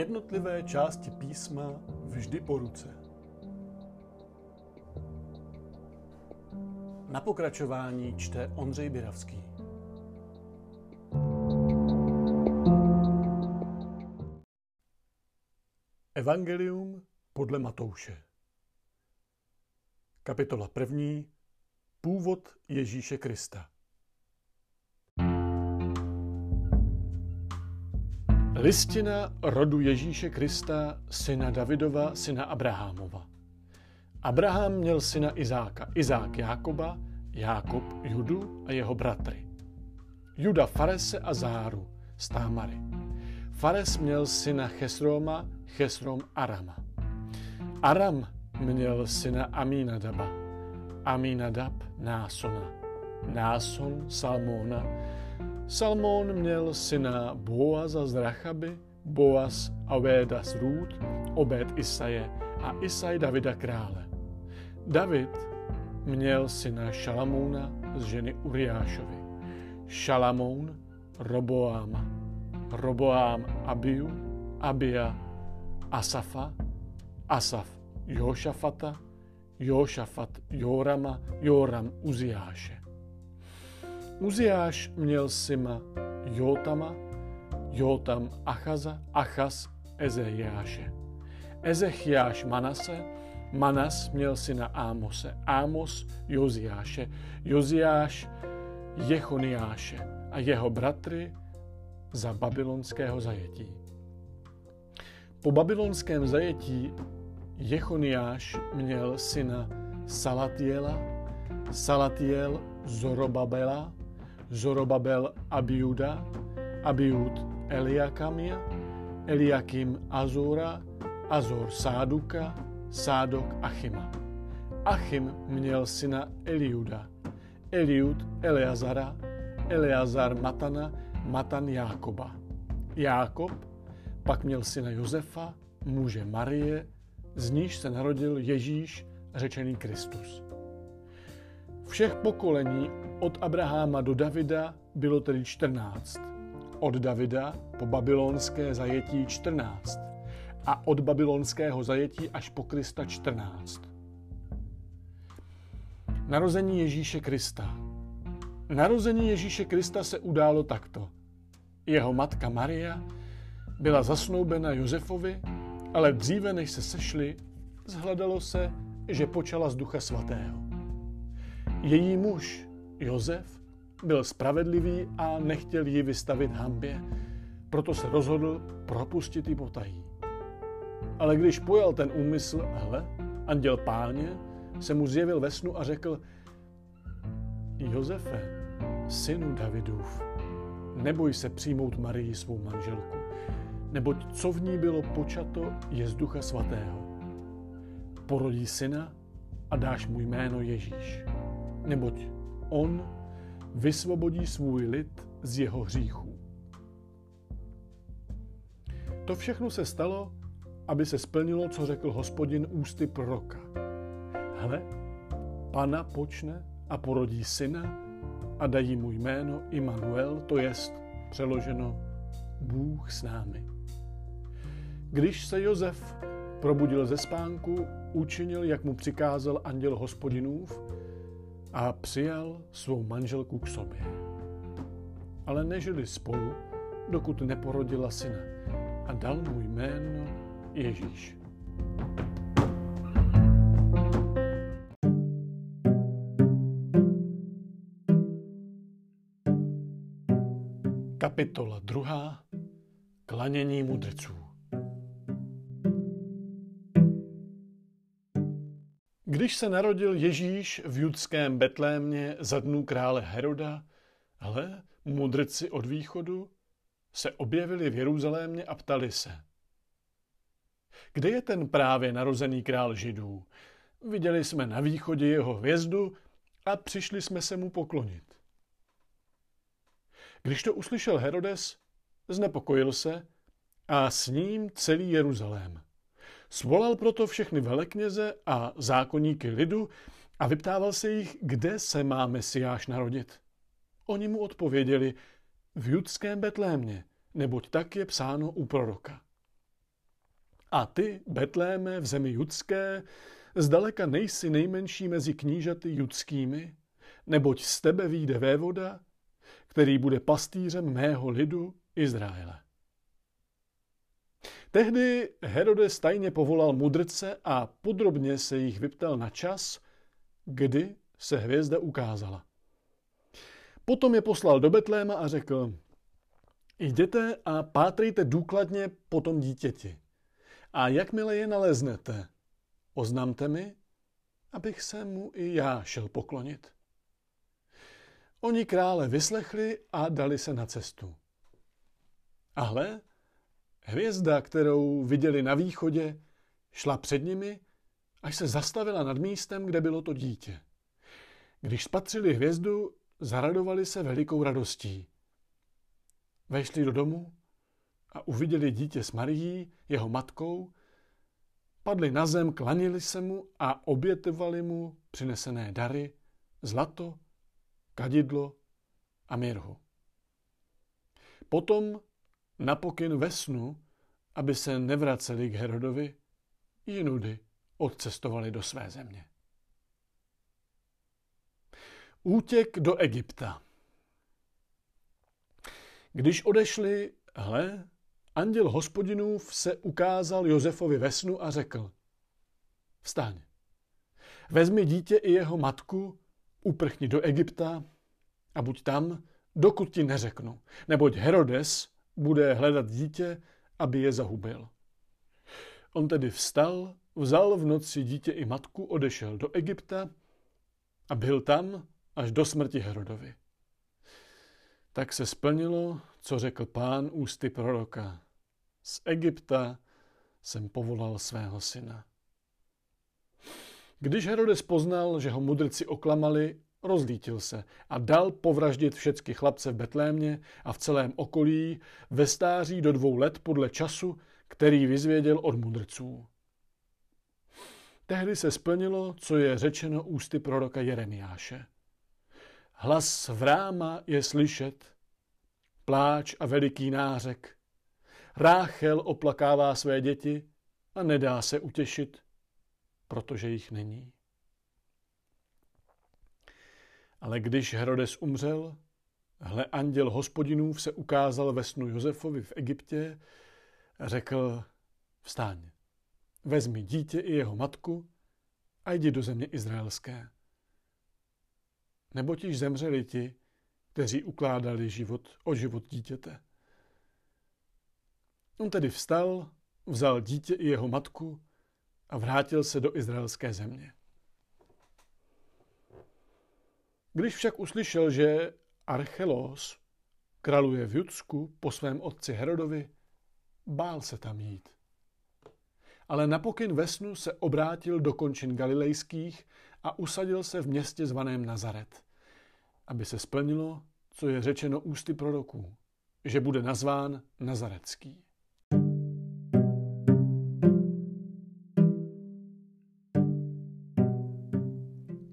Jednotlivé části písma vždy po ruce. Na pokračování čte Ondřej Biravský. Evangelium podle Matouše. Kapitola první. Původ Ježíše Krista. Listina rodu Ježíše Krista, syna Davidova, syna Abrahamova. Abraham měl syna Izáka, Izák Jákoba, Jákob Judu a jeho bratry. Juda Farese a Záru z Támary. Fares měl syna Chesroma, Chesrom Arama. Aram měl syna Aminadaba, Aminadab Násona, Náson Salmona, Salmón měl syna Boaza z Rachaby, Boaz Avéda z Růd, Obed Isaje a Isaj Davida krále. David měl syna Šalamouna z ženy Uriášovi. Šalamoun Roboáma. Roboám Abiu, Abia Asafa, Asaf Jošafata, Jošafat Jorama, Joram Uziáše. Uziáš měl syna Jotama, Jotam Achaza, Achaz Ezejáše. Ezechiáš Manase, Manas měl syna Ámose, Ámos Joziáše, Joziáš Jechoniáše a jeho bratry za babylonského zajetí. Po babylonském zajetí Jechoniáš měl syna Salatiela, Salatiel Zorobabela, Zorobabel Abiuda, Abiud Eliakamia, Eliakim Azora, Azor Sáduka, Sádok Achima. Achim měl syna Eliuda, Eliud Eleazara, Eleazar Matana, Matan Jákoba. Jákob pak měl syna Josefa, muže Marie, z níž se narodil Ježíš, řečený Kristus. Všech pokolení od Abraháma do Davida bylo tedy 14. Od Davida po babylonské zajetí 14. A od babylonského zajetí až po Krista 14. Narození Ježíše Krista. Narození Ježíše Krista se událo takto. Jeho matka Maria byla zasnoubena Josefovi, ale dříve než se sešli, zhledalo se, že počala z ducha svatého. Její muž, Josef, byl spravedlivý a nechtěl ji vystavit hambě, proto se rozhodl propustit ji potají. Ale když pojal ten úmysl, hele, anděl páně se mu zjevil ve snu a řekl, Josefe, synu Davidův, neboj se přijmout Marii svou manželku, neboť co v ní bylo počato, je z ducha svatého. Porodí syna a dáš mu jméno Ježíš neboť on vysvobodí svůj lid z jeho hříchů. To všechno se stalo, aby se splnilo, co řekl hospodin ústy proroka. Hle, pana počne a porodí syna a dají mu jméno Immanuel, to jest přeloženo Bůh s námi. Když se Josef probudil ze spánku, učinil, jak mu přikázal anděl hospodinův a přijal svou manželku k sobě. Ale nežili spolu, dokud neporodila syna a dal mu jméno Ježíš. Kapitola druhá. Klanění mudrců. Když se narodil Ježíš v judském Betlémě za dnů krále Heroda, hle, mudrci od východu se objevili v Jeruzalémě a ptali se. Kde je ten právě narozený král židů? Viděli jsme na východě jeho hvězdu a přišli jsme se mu poklonit. Když to uslyšel Herodes, znepokojil se a s ním celý Jeruzalém. Svolal proto všechny velekněze a zákonníky lidu a vyptával se jich, kde se má Mesiáš narodit. Oni mu odpověděli, v judském Betlémě, neboť tak je psáno u proroka. A ty, Betléme v zemi judské, zdaleka nejsi nejmenší mezi knížaty judskými, neboť z tebe výjde vévoda, který bude pastýřem mého lidu Izraele. Tehdy Herodes tajně povolal mudrce a podrobně se jich vyptal na čas, kdy se hvězda ukázala. Potom je poslal do Betléma a řekl, jděte a pátrejte důkladně po tom dítěti. A jakmile je naleznete, oznamte mi, abych se mu i já šel poklonit. Oni krále vyslechli a dali se na cestu. A hle, hvězda, kterou viděli na východě, šla před nimi, až se zastavila nad místem, kde bylo to dítě. Když spatřili hvězdu, zaradovali se velikou radostí. Vešli do domu a uviděli dítě s Marií, jeho matkou, padli na zem, klanili se mu a obětovali mu přinesené dary, zlato, kadidlo a mirhu. Potom na pokyn ve snu, aby se nevraceli k Herodovi, jinudy odcestovali do své země. Útěk do Egypta. Když odešli, hle, anděl hospodinův se ukázal Josefovi ve snu a řekl, vstaň, vezmi dítě i jeho matku, uprchni do Egypta a buď tam, dokud ti neřeknu, neboť Herodes bude hledat dítě, aby je zahubil. On tedy vstal, vzal v noci dítě i matku, odešel do Egypta a byl tam až do smrti Herodovi. Tak se splnilo, co řekl pán ústy proroka. Z Egypta jsem povolal svého syna. Když Herodes poznal, že ho mudrci oklamali, rozlítil se a dal povraždit všechny chlapce v Betlémě a v celém okolí ve stáří do dvou let podle času, který vyzvěděl od mudrců. Tehdy se splnilo, co je řečeno ústy proroka Jeremiáše. Hlas vráma je slyšet, pláč a veliký nářek. Ráchel oplakává své děti a nedá se utěšit, protože jich není. Ale když Herodes umřel, hle anděl hospodinův se ukázal ve snu Josefovi v Egyptě řekl, vstáň, vezmi dítě i jeho matku a jdi do země izraelské. Neboť již zemřeli ti, kteří ukládali život o život dítěte. On tedy vstal, vzal dítě i jeho matku a vrátil se do izraelské země. Když však uslyšel, že Archelos kraluje v Judsku po svém otci Herodovi, bál se tam jít. Ale na pokyn ve snu se obrátil do končin galilejských a usadil se v městě zvaném Nazaret, aby se splnilo, co je řečeno ústy proroků, že bude nazván Nazarecký.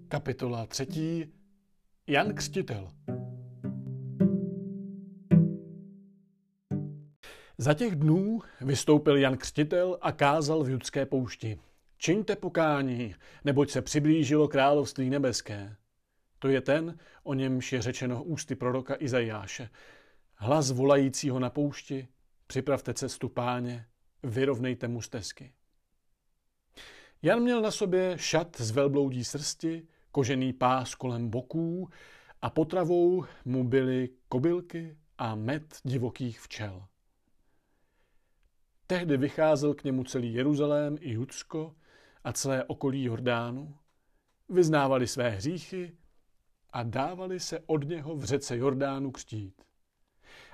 Kapitola třetí Jan Křtitel Za těch dnů vystoupil Jan Křtitel a kázal v judské poušti. Čiňte pokání, neboť se přiblížilo království nebeské. To je ten, o němž je řečeno ústy proroka Izajáše. Hlas volajícího na poušti, připravte cestu páně, vyrovnejte mu stezky. Jan měl na sobě šat z velbloudí srsti, kožený pás kolem boků a potravou mu byly kobylky a med divokých včel. Tehdy vycházel k němu celý Jeruzalém i Judsko a celé okolí Jordánu, vyznávali své hříchy a dávali se od něho v řece Jordánu křtít.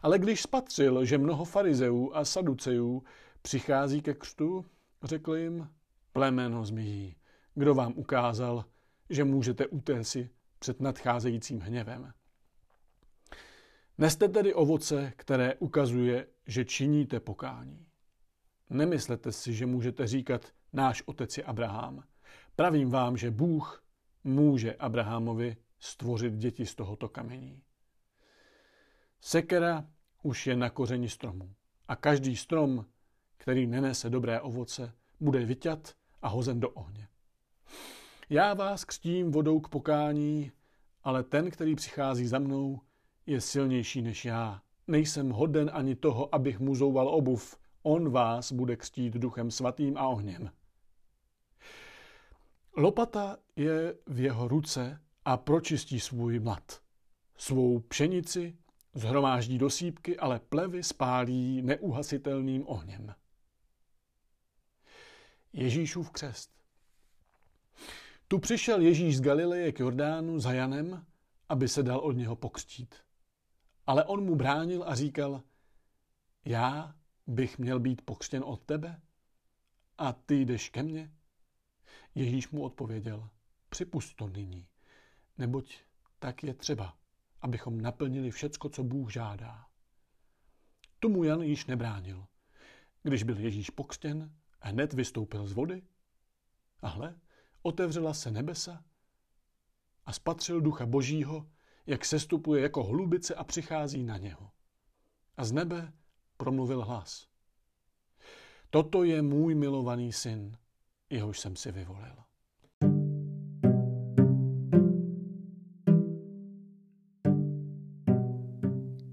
Ale když spatřil, že mnoho farizeů a saducejů přichází ke křtu, řekl jim, plemeno zmíjí, kdo vám ukázal, že můžete utéci před nadcházejícím hněvem. Neste tedy ovoce, které ukazuje, že činíte pokání. Nemyslete si, že můžete říkat, náš otec je Abraham. Pravím vám, že Bůh může Abrahamovi stvořit děti z tohoto kamení. Sekera už je na kořeni stromu a každý strom, který nenese dobré ovoce, bude vyťat a hozen do ohně. Já vás křtím vodou k pokání, ale ten, který přichází za mnou, je silnější než já. Nejsem hoden ani toho, abych mu zouval obuv. On vás bude křtít duchem svatým a ohněm. Lopata je v jeho ruce a pročistí svůj mlad. Svou pšenici zhromáždí do sípky, ale plevy spálí neuhasitelným ohněm. Ježíšův křest. Tu přišel Ježíš z Galileje k Jordánu za Janem, aby se dal od něho pokřtít. Ale on mu bránil a říkal, já bych měl být pokřtěn od tebe a ty jdeš ke mně? Ježíš mu odpověděl, připust to nyní, neboť tak je třeba, abychom naplnili všecko, co Bůh žádá. Tomu Jan již nebránil. Když byl Ježíš pokřtěn, hned vystoupil z vody a hle, otevřela se nebesa a spatřil ducha božího, jak sestupuje jako hlubice a přichází na něho. A z nebe promluvil hlas. Toto je můj milovaný syn, jehož jsem si vyvolil.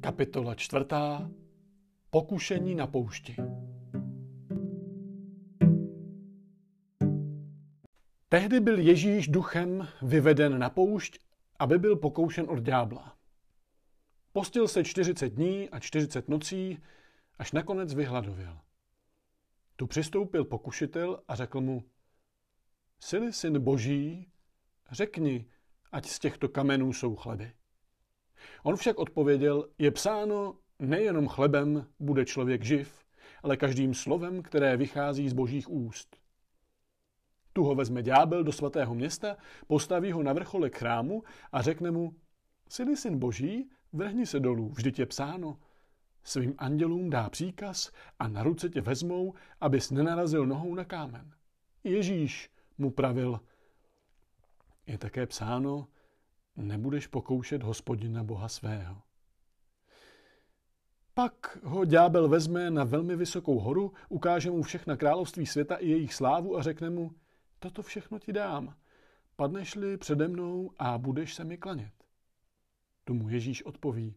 Kapitola čtvrtá. Pokušení na poušti. Tehdy byl Ježíš duchem vyveden na poušť, aby byl pokoušen od ďábla. Postil se 40 dní a 40 nocí, až nakonec vyhladověl. Tu přistoupil pokušitel a řekl mu, Sily syn boží, řekni, ať z těchto kamenů jsou chleby. On však odpověděl, je psáno, nejenom chlebem bude člověk živ, ale každým slovem, které vychází z božích úst. Tu ho vezme ďábel do svatého města, postaví ho na vrcholek chrámu a řekne mu, Syny syn boží, vrhni se dolů, vždyť je psáno. Svým andělům dá příkaz a na ruce tě vezmou, abys nenarazil nohou na kámen. Ježíš mu pravil, je také psáno, nebudeš pokoušet hospodina Boha svého. Pak ho ďábel vezme na velmi vysokou horu, ukáže mu všechna království světa i jejich slávu a řekne mu, toto všechno ti dám, padneš-li přede mnou a budeš se mi klanět. Tomu Ježíš odpoví,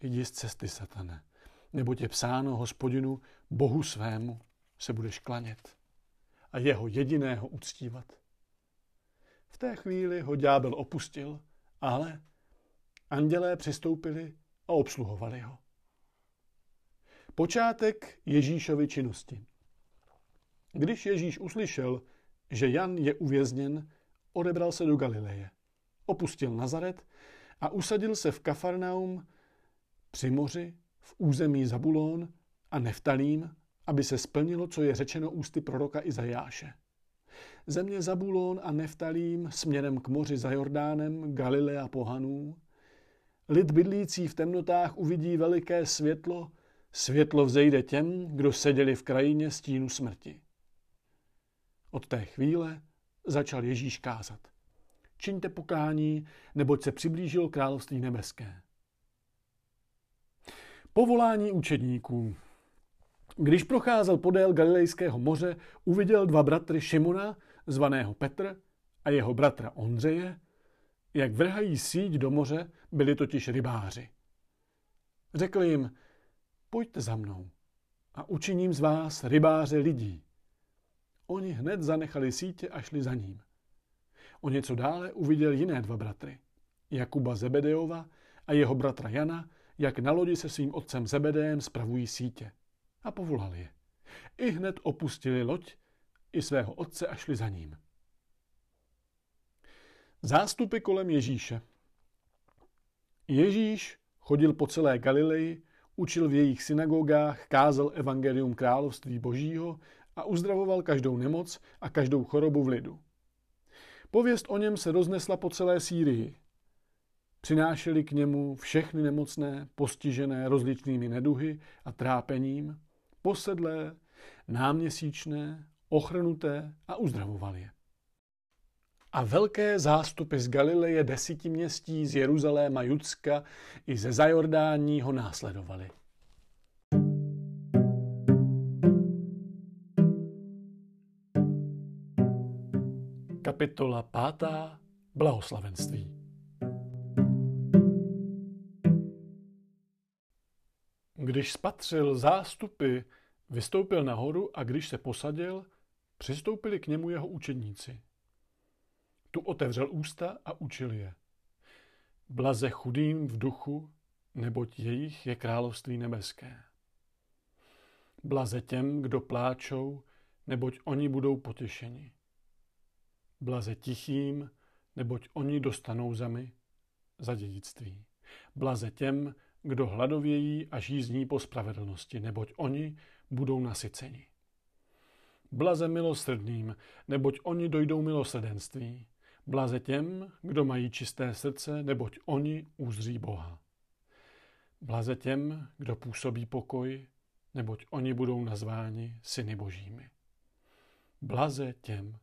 jdi z cesty, satane, nebo tě psáno hospodinu, Bohu svému, se budeš klanět a jeho jediného uctívat. V té chvíli ho ďábel opustil, ale andělé přistoupili a obsluhovali ho. Počátek Ježíšovy činnosti. Když Ježíš uslyšel, že Jan je uvězněn, odebral se do Galileje. Opustil Nazaret a usadil se v Kafarnaum při moři v území Zabulón a Neftalím, aby se splnilo, co je řečeno ústy proroka Izajáše. Země Zabulón a Neftalím směrem k moři za Jordánem, Galilea pohanů. Lid bydlící v temnotách uvidí veliké světlo, světlo vzejde těm, kdo seděli v krajině stínu smrti. Od té chvíle začal Ježíš kázat. Čiňte pokání, neboť se přiblížil království nebeské. Povolání učedníků. Když procházel podél Galilejského moře, uviděl dva bratry Šimona, zvaného Petr, a jeho bratra Ondřeje, jak vrhají síť do moře, byli totiž rybáři. Řekl jim, pojďte za mnou a učiním z vás rybáře lidí. Oni hned zanechali sítě a šli za ním. O něco dále uviděl jiné dva bratry, Jakuba Zebedeova a jeho bratra Jana, jak na lodi se svým otcem Zebedejem spravují sítě. A povolal je. I hned opustili loď i svého otce a šli za ním. Zástupy kolem Ježíše. Ježíš chodil po celé Galileji, učil v jejich synagogách, kázal evangelium království božího a uzdravoval každou nemoc a každou chorobu v lidu. Pověst o něm se roznesla po celé Sýrii. Přinášeli k němu všechny nemocné, postižené rozličnými neduhy a trápením, posedlé, náměsíčné, ochrnuté a uzdravovali je. A velké zástupy z Galileje, desítiměstí, z Jeruzaléma, Judska i ze Zajordání ho následovali. Kapitola 5. Blahoslavenství. Když spatřil zástupy, vystoupil nahoru a když se posadil, přistoupili k němu jeho učedníci. Tu otevřel ústa a učil je. Blaze chudým v duchu, neboť jejich je království nebeské. Blaze těm, kdo pláčou, neboť oni budou potěšeni. Blaze tichým, neboť oni dostanou zemi za dědictví. Blaze těm, kdo hladovějí a žízní po spravedlnosti, neboť oni budou nasyceni. Blaze milosrdným, neboť oni dojdou milosrdenství. Blaze těm, kdo mají čisté srdce, neboť oni uzří Boha. Blaze těm, kdo působí pokoj, neboť oni budou nazváni syny božími. Blaze těm,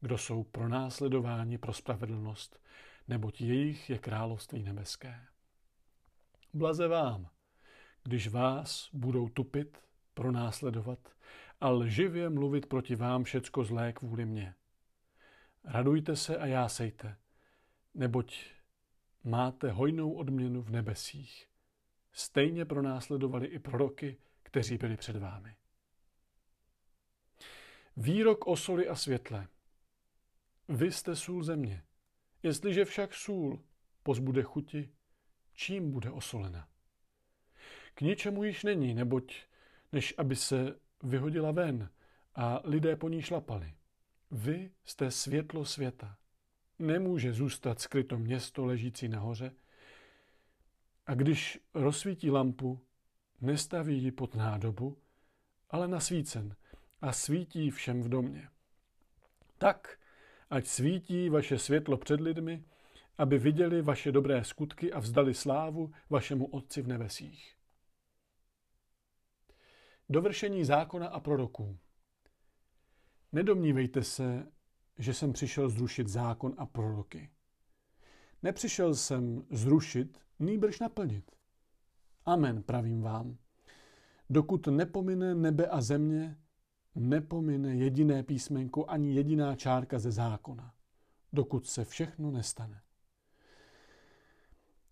kdo jsou pronásledováni pro spravedlnost, neboť jejich je království nebeské. Blaze vám, když vás budou tupit, pronásledovat a lživě mluvit proti vám všecko zlé kvůli mně. Radujte se a jásejte, neboť máte hojnou odměnu v nebesích. Stejně pronásledovali i proroky, kteří byli před vámi. Výrok o soli a světle. Vy jste sůl země. Jestliže však sůl pozbude chuti, čím bude osolena? K ničemu již není, neboť než aby se vyhodila ven a lidé po ní šlapali. Vy jste světlo světa. Nemůže zůstat skryto město ležící nahoře. A když rozsvítí lampu, nestaví ji pod nádobu, ale na svícen a svítí všem v domě. Tak, ať svítí vaše světlo před lidmi, aby viděli vaše dobré skutky a vzdali slávu vašemu Otci v nebesích. Dovršení zákona a proroků. Nedomnívejte se, že jsem přišel zrušit zákon a proroky. Nepřišel jsem zrušit, nýbrž naplnit. Amen, pravím vám. Dokud nepomine nebe a země, nepomine jediné písmenko ani jediná čárka ze zákona, dokud se všechno nestane.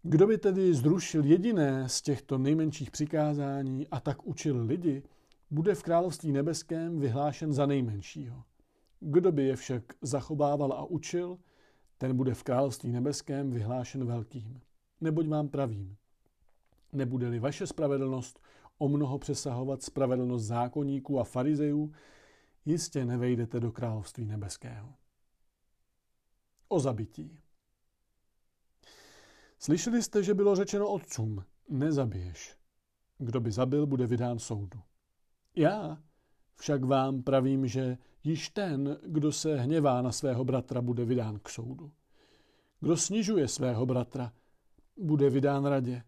Kdo by tedy zrušil jediné z těchto nejmenších přikázání a tak učil lidi, bude v království nebeském vyhlášen za nejmenšího. Kdo by je však zachovával a učil, ten bude v království nebeském vyhlášen velkým. Neboť vám pravím, nebude-li vaše spravedlnost o mnoho přesahovat spravedlnost zákonníků a farizejů, jistě nevejdete do království nebeského. O zabití. Slyšeli jste, že bylo řečeno otcům, nezabiješ. Kdo by zabil, bude vydán soudu. Já však vám pravím, že již ten, kdo se hněvá na svého bratra, bude vydán k soudu. Kdo snižuje svého bratra, bude vydán radě.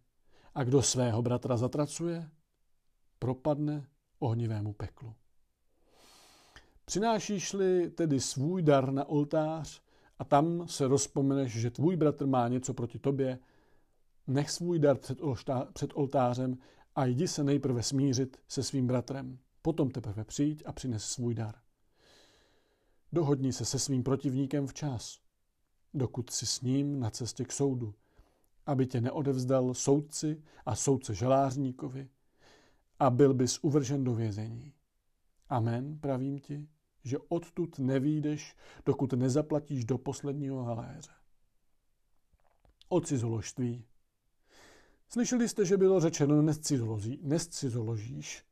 A kdo svého bratra zatracuje, propadne ohnivému peklu. Přinášíš-li tedy svůj dar na oltář a tam se rozpomeneš, že tvůj bratr má něco proti tobě, nech svůj dar před, před oltářem a jdi se nejprve smířit se svým bratrem. Potom teprve přijď a přines svůj dar. Dohodni se se svým protivníkem včas, dokud si s ním na cestě k soudu, aby tě neodevzdal soudci a soudce žalářníkovi a byl bys uvržen do vězení. Amen, pravím ti, že odtud nevídeš, dokud nezaplatíš do posledního haléře. O cizoložství. Slyšeli jste, že bylo řečeno nescizoložíš.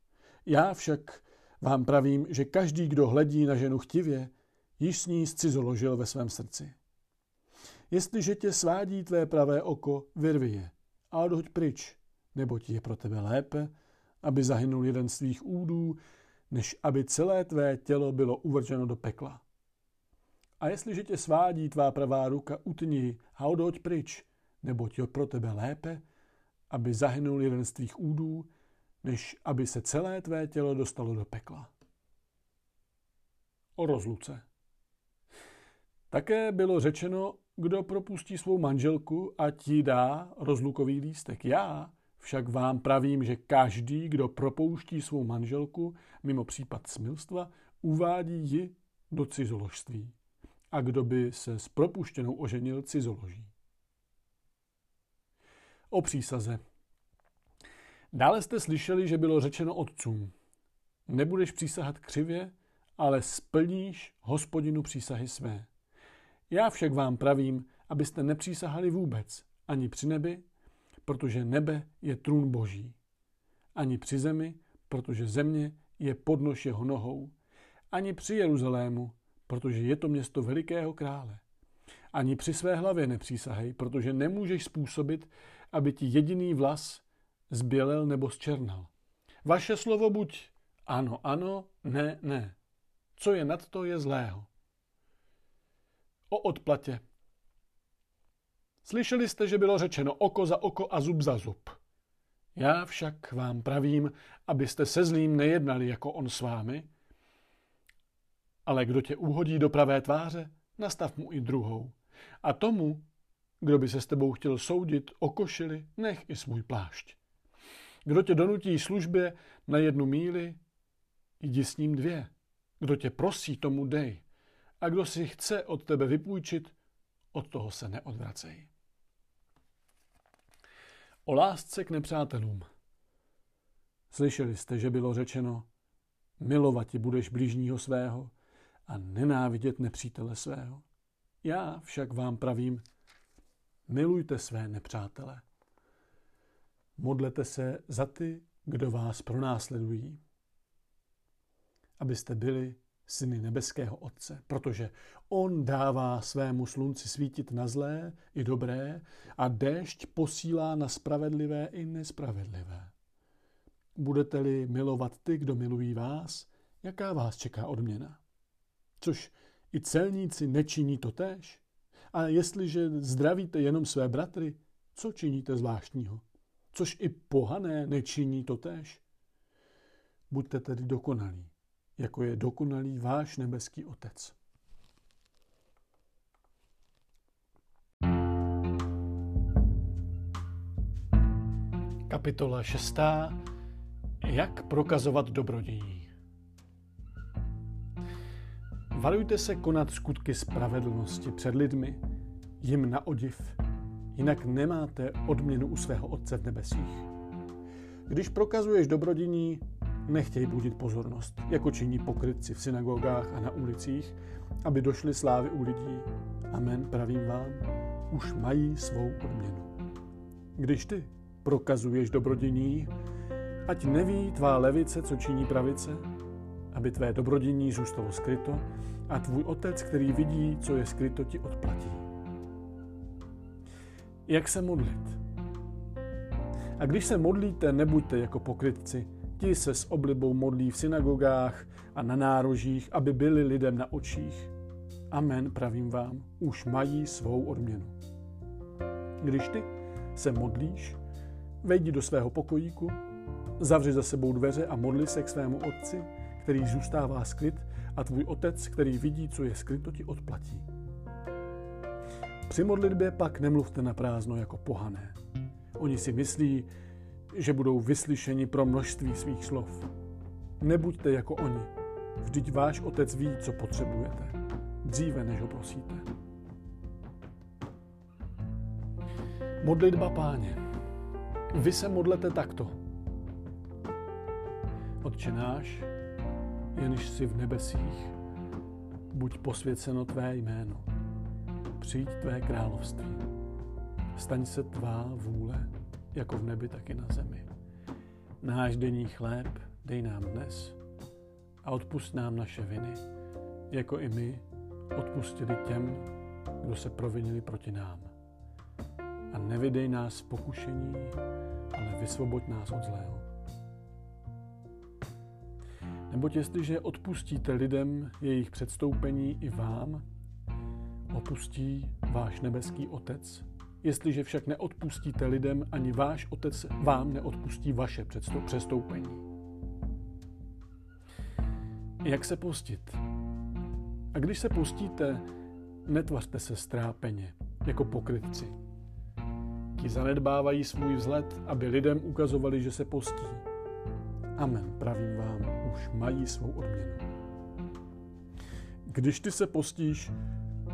Já však vám pravím, že každý, kdo hledí na ženu chtivě, již s ní scizoložil ve svém srdci. Jestliže tě svádí tvé pravé oko, vyrvi je a odhoď pryč, neboť je pro tebe lépe, aby zahynul jeden z tvých údů, než aby celé tvé tělo bylo uvrženo do pekla. A jestliže tě svádí tvá pravá ruka, utni a odhoď pryč, neboť je pro tebe lépe, aby zahynul jeden z tvých údů, než aby se celé tvé tělo dostalo do pekla. O rozluce. Také bylo řečeno, kdo propustí svou manželku, a ti dá rozlukový lístek. Já však vám pravím, že každý, kdo propouští svou manželku mimo případ smilstva, uvádí ji do cizoložství. a kdo by se s propuštěnou oženil cizoloží. O přísaze. Dále jste slyšeli, že bylo řečeno otcům, nebudeš přísahat křivě, ale splníš hospodinu přísahy své. Já však vám pravím, abyste nepřísahali vůbec, ani při nebi, protože nebe je trůn boží, ani při zemi, protože země je podnož jeho nohou, ani při Jeruzalému, protože je to město velikého krále. Ani při své hlavě nepřísahej, protože nemůžeš způsobit, aby ti jediný vlas zbělel nebo zčernal. Vaše slovo buď ano, ano, ne, ne. Co je nad to, je zlého. O odplatě. Slyšeli jste, že bylo řečeno oko za oko a zub za zub. Já však vám pravím, abyste se zlým nejednali jako on s vámi, ale kdo tě uhodí do pravé tváře, nastav mu i druhou. A tomu, kdo by se s tebou chtěl soudit o košili, nech i svůj plášť. Kdo tě donutí službě na jednu míli, jdi s ním dvě. Kdo tě prosí, tomu dej. A kdo si chce od tebe vypůjčit, od toho se neodvracej. O lásce k nepřátelům. Slyšeli jste, že bylo řečeno, milovat ti budeš blížního svého a nenávidět nepřítele svého. Já však vám pravím, milujte své nepřátele. Modlete se za ty, kdo vás pronásledují, abyste byli syny nebeského Otce, protože On dává svému slunci svítit na zlé i dobré a déšť posílá na spravedlivé i nespravedlivé. Budete-li milovat ty, kdo milují vás, jaká vás čeká odměna? Což i celníci nečiní to též? A jestliže zdravíte jenom své bratry, co činíte zvláštního? Což i pohané nečiní to též? Buďte tedy dokonalí, jako je dokonalý váš nebeský Otec. Kapitola 6. Jak prokazovat dobrodění. Varujte se konat skutky spravedlnosti před lidmi, jim na odiv, jinak nemáte odměnu u svého Otce v nebesích. Když prokazuješ dobrodění, nechtěj budit pozornost, jako činí pokrytci v synagogách a na ulicích, aby došly slávy u lidí. Amen, pravím vám, už mají svou odměnu. Když ty prokazuješ dobrodění, ať neví tvá levice, co činí pravice, aby tvé dobrodění zůstalo skryto a tvůj otec, který vidí, co je skryto, ti odplatí. Jak se modlit? A když se modlíte, nebuďte jako pokrytci, Ti se s oblibou modlí v synagogách a na nárožích, aby byli lidem na očích. Amen, pravím vám, už mají svou odměnu. Když ty se modlíš, vejdi do svého pokojíku, zavři za sebou dveře a modli se k svému otci, který zůstává skryt a tvůj otec, který vidí, co je skryto, ti odplatí. Při modlitbě pak nemluvte na prázdno jako pohané. Oni si myslí, že budou vyslyšeni pro množství svých slov. Nebuďte jako oni. Vždyť váš otec ví, co potřebujete. Dříve, než ho prosíte. Modlitba páně. Vy se modlete takto. Otče náš, jenž jsi v nebesích, buď posvěceno tvé jméno. Přijď tvé království. Staň se tvá vůle, jako v nebi, tak i na zemi. Náš denní chléb dej nám dnes a odpust nám naše viny, jako i my odpustili těm, kdo se provinili proti nám. A nevydej nás v pokušení, ale vysvoboď nás od zlého. Neboť jestliže odpustíte lidem jejich předstoupení i vám, opustí váš nebeský Otec Jestliže však neodpustíte lidem, ani váš otec vám neodpustí vaše přestoupení. Jak se postit? A když se postíte, netvařte se strápeně, jako pokrytci. Ti zanedbávají svůj vzhled, aby lidem ukazovali, že se postí. Amen, pravím vám, už mají svou odměnu. Když ty se postíš,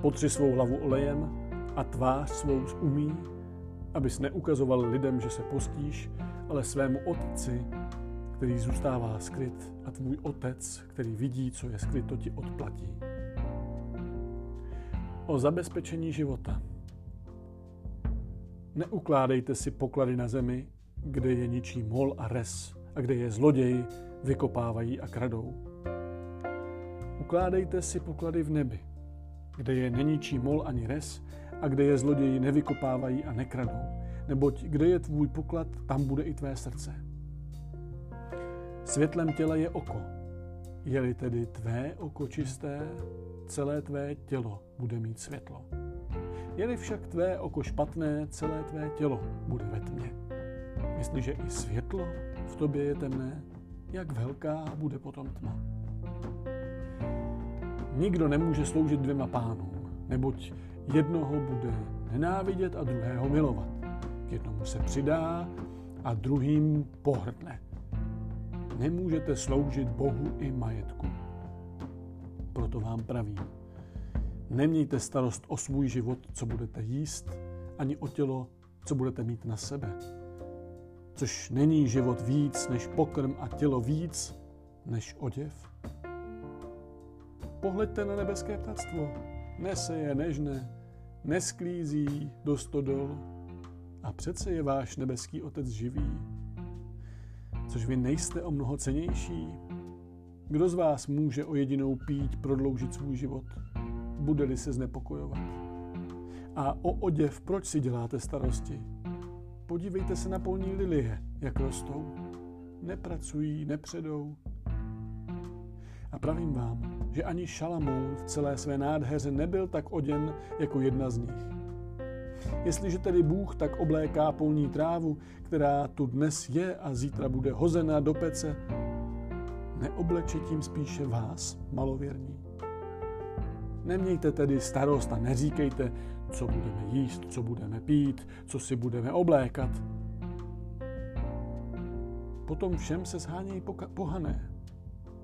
Potři svou hlavu olejem a tvář svou umí, abys neukazoval lidem, že se postíš, ale svému otci, který zůstává skryt a tvůj otec, který vidí, co je skryto, ti odplatí. O zabezpečení života. Neukládejte si poklady na zemi, kde je ničí mol a res a kde je zloději, vykopávají a kradou. Ukládejte si poklady v nebi, kde je neničí mol ani res a kde je zloději nevykopávají a nekradou. Neboť kde je tvůj poklad, tam bude i tvé srdce. Světlem těla je oko. Je-li tedy tvé oko čisté, celé tvé tělo bude mít světlo. Je-li však tvé oko špatné, celé tvé tělo bude ve tmě. Jestliže i světlo v tobě je temné, jak velká bude potom tma. Nikdo nemůže sloužit dvěma pánům, neboť jednoho bude nenávidět a druhého milovat. K jednomu se přidá a druhým pohrdne. Nemůžete sloužit Bohu i majetku. Proto vám pravím, nemějte starost o svůj život, co budete jíst, ani o tělo, co budete mít na sebe. Což není život víc než pokrm a tělo víc než oděv. Pohleďte na nebeské ptactvo. Neseje, nežne, nesklízí do stodol a přece je váš nebeský otec živý. Což vy nejste o mnoho cenější. Kdo z vás může o jedinou pít prodloužit svůj život? Bude-li se znepokojovat. A o oděv proč si děláte starosti? Podívejte se na polní lilie, jak rostou. Nepracují, nepředou. A pravím vám, že ani Šalamoun v celé své nádheře nebyl tak oděn jako jedna z nich. Jestliže tedy Bůh tak obléká polní trávu, která tu dnes je a zítra bude hozena do pece, neobleče tím spíše vás, malověrní. Nemějte tedy starost a neříkejte, co budeme jíst, co budeme pít, co si budeme oblékat. Potom všem se shánějí pohané.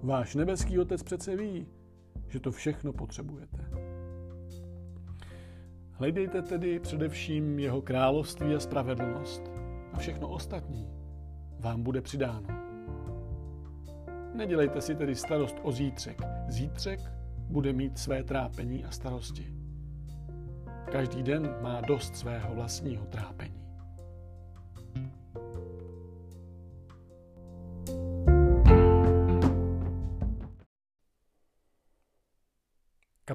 Váš nebeský otec přece ví, že to všechno potřebujete. Hledejte tedy především jeho království a spravedlnost a všechno ostatní vám bude přidáno. Nedělejte si tedy starost o zítřek. Zítřek bude mít své trápení a starosti. Každý den má dost svého vlastního trápení.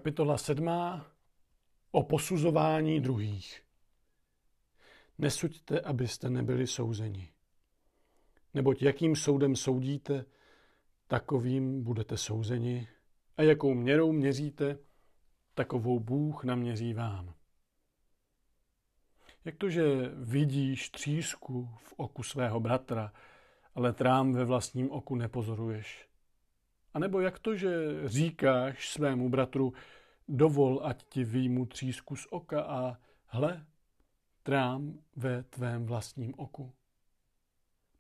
Kapitola 7. O posuzování druhých. Nesuďte, abyste nebyli souzeni. Neboť jakým soudem soudíte, takovým budete souzeni a jakou měrou měříte, takovou Bůh naměří vám. Jak to, že vidíš třísku v oku svého bratra, ale trám ve vlastním oku nepozoruješ? A nebo jak to, že říkáš svému bratru, dovol, ať ti výjmu třísku z oka a hle, trám ve tvém vlastním oku.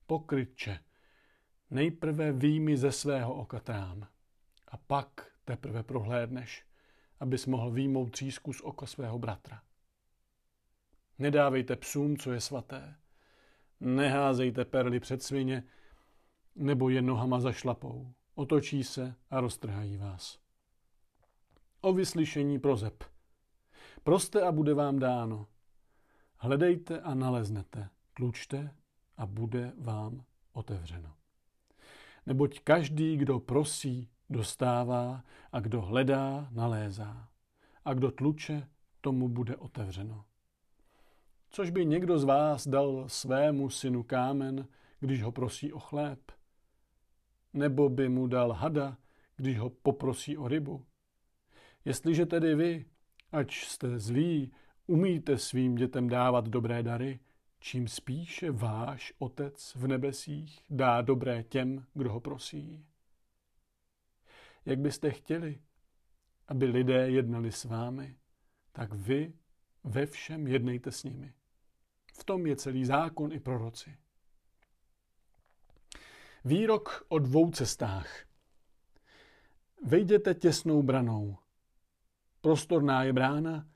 Pokrytče, nejprve výjmi ze svého oka trám a pak teprve prohlédneš, abys mohl výjmout třísku z oka svého bratra. Nedávejte psům, co je svaté. Neházejte perly před svině, nebo je nohama za šlapou. Otočí se a roztrhají vás. O vyslyšení prozeb. Proste a bude vám dáno. Hledejte a naleznete. Tlučte a bude vám otevřeno. Neboť každý, kdo prosí, dostává a kdo hledá, nalézá. A kdo tluče, tomu bude otevřeno. Což by někdo z vás dal svému synu kámen, když ho prosí o chléb? Nebo by mu dal hada, když ho poprosí o rybu? Jestliže tedy vy, ač jste zlí, umíte svým dětem dávat dobré dary, čím spíše váš Otec v nebesích dá dobré těm, kdo ho prosí. Jak byste chtěli, aby lidé jednali s vámi, tak vy ve všem jednejte s nimi. V tom je celý zákon i proroci. Výrok o dvou cestách. Vejděte těsnou branou. prostorná je brána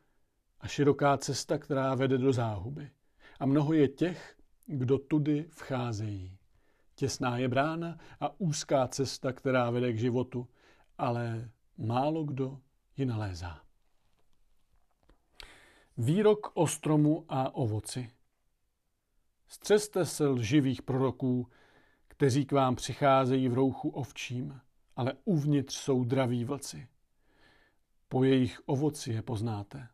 a široká cesta, která vede do záhuby. A mnoho je těch, kdo tudy vcházejí. Těsná je brána a úzká cesta, která vede k životu, ale málo kdo ji nalézá. Výrok o stromu a ovoci. Střeste se lživých proroků, kteří k vám přicházejí v rouchu ovčím, ale uvnitř jsou draví vlci. Po jejich ovoci je poznáte.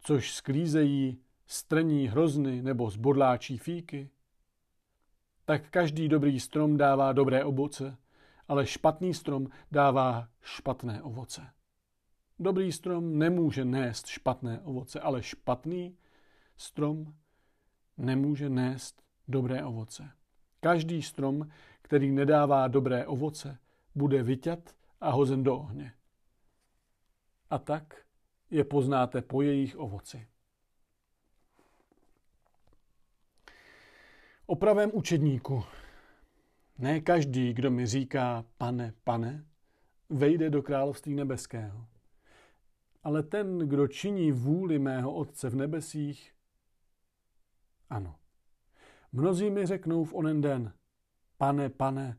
Což sklízejí strní hrozny nebo zbodláčí fíky. Tak každý dobrý strom dává dobré ovoce, ale špatný strom dává špatné ovoce. Dobrý strom nemůže nést špatné ovoce, ale špatný strom nemůže nést dobré ovoce. Každý strom, který nedává dobré ovoce, bude vyťat a hozen do ohně. A tak je poznáte po jejich ovoci. O pravém učedníku. Ne každý, kdo mi říká pane, pane, vejde do království nebeského. Ale ten, kdo činí vůli mého Otce v nebesích, ano. Mnozí mi řeknou v onen den, pane, pane,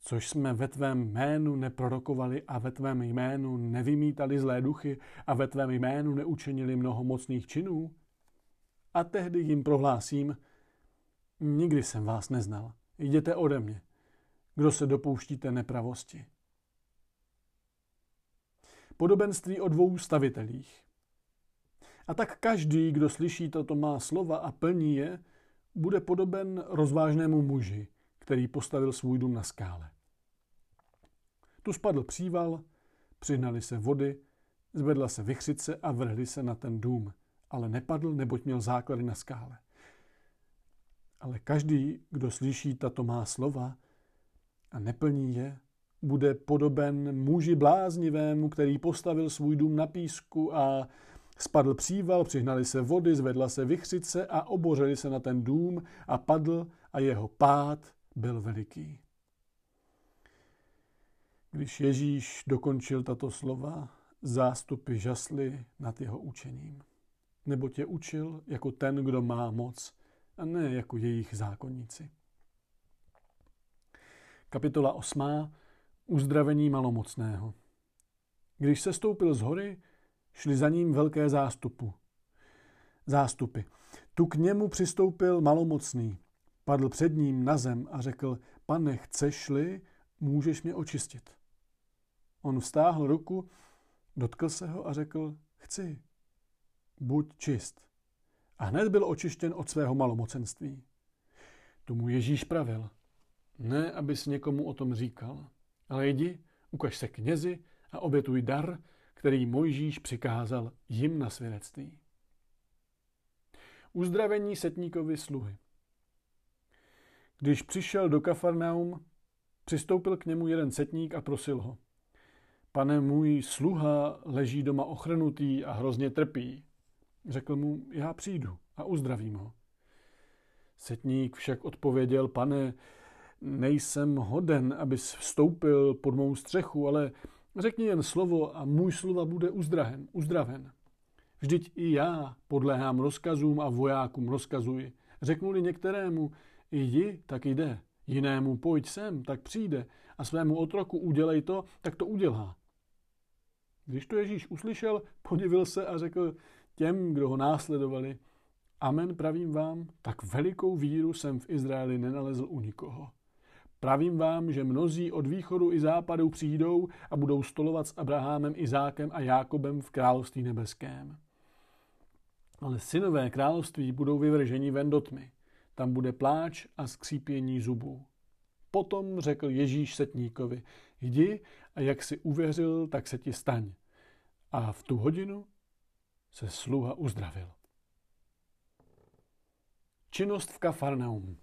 což jsme ve tvém jménu neprorokovali a ve tvém jménu nevymítali zlé duchy a ve tvém jménu neučinili mnoho mocných činů? A tehdy jim prohlásím, nikdy jsem vás neznal, jděte ode mě, kdo se dopouštíte nepravosti. Podobenství o dvou stavitelích. A tak každý, kdo slyší toto má slova a plní je, bude podoben rozvážnému muži, který postavil svůj dům na skále. Tu spadl příval, přihnali se vody, zvedla se vychřice a vrhli se na ten dům, ale nepadl, neboť měl základy na skále. Ale každý, kdo slyší tato má slova a neplní je, bude podoben muži bláznivému, který postavil svůj dům na písku a spadl příval, přihnali se vody, zvedla se vychřice a obořili se na ten dům a padl a jeho pád byl veliký. Když Ježíš dokončil tato slova, zástupy žasly nad jeho učením. Nebo tě učil jako ten, kdo má moc, a ne jako jejich zákonníci. Kapitola 8. Uzdravení malomocného. Když se stoupil z hory, šli za ním velké zástupu. Zástupy. Tu k němu přistoupil malomocný. Padl před ním na zem a řekl, pane, chceš-li, můžeš mě očistit. On vstáhl ruku, dotkl se ho a řekl, chci, buď čist. A hned byl očištěn od svého malomocenství. Tomu Ježíš pravil, ne, abys někomu o tom říkal, ale jdi, ukaž se knězi a obětuj dar, který Mojžíš přikázal jim na svědectví. Uzdravení setníkovi sluhy. Když přišel do Kafarnaum, přistoupil k němu jeden setník a prosil ho. Pane, můj sluha leží doma ochrnutý a hrozně trpí. Řekl mu, já přijdu a uzdravím ho. Setník však odpověděl, pane, nejsem hoden, abys vstoupil pod mou střechu, ale řekni jen slovo a můj slova bude uzdraven. uzdraven. Vždyť i já podléhám rozkazům a vojákům rozkazuji. Řeknu-li některému, jdi, tak jde. Jinému pojď sem, tak přijde. A svému otroku udělej to, tak to udělá. Když to Ježíš uslyšel, podivil se a řekl těm, kdo ho následovali, Amen, pravím vám, tak velikou víru jsem v Izraeli nenalezl u nikoho. Pravím vám, že mnozí od východu i západu přijdou a budou stolovat s Abrahamem, Izákem a Jákobem v království nebeském. Ale synové království budou vyvrženi ven do tmy. Tam bude pláč a skřípění zubů. Potom řekl Ježíš setníkovi, jdi a jak si uvěřil, tak se ti staň. A v tu hodinu se sluha uzdravil. Činnost v Kafarnaum.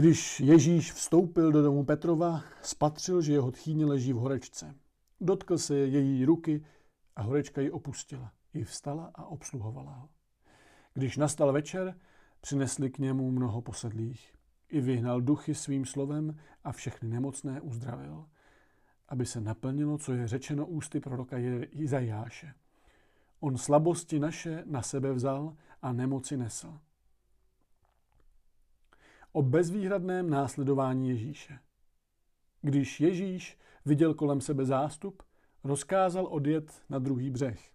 Když Ježíš vstoupil do domu Petrova, spatřil, že jeho tchýně leží v horečce. Dotkl se její ruky a horečka ji opustila. I vstala a obsluhovala ho. Když nastal večer, přinesli k němu mnoho posedlých. I vyhnal duchy svým slovem a všechny nemocné uzdravil aby se naplnilo, co je řečeno ústy proroka Izajáše. On slabosti naše na sebe vzal a nemoci nesl. O bezvýhradném následování Ježíše. Když Ježíš viděl kolem sebe zástup, rozkázal odjet na druhý břeh.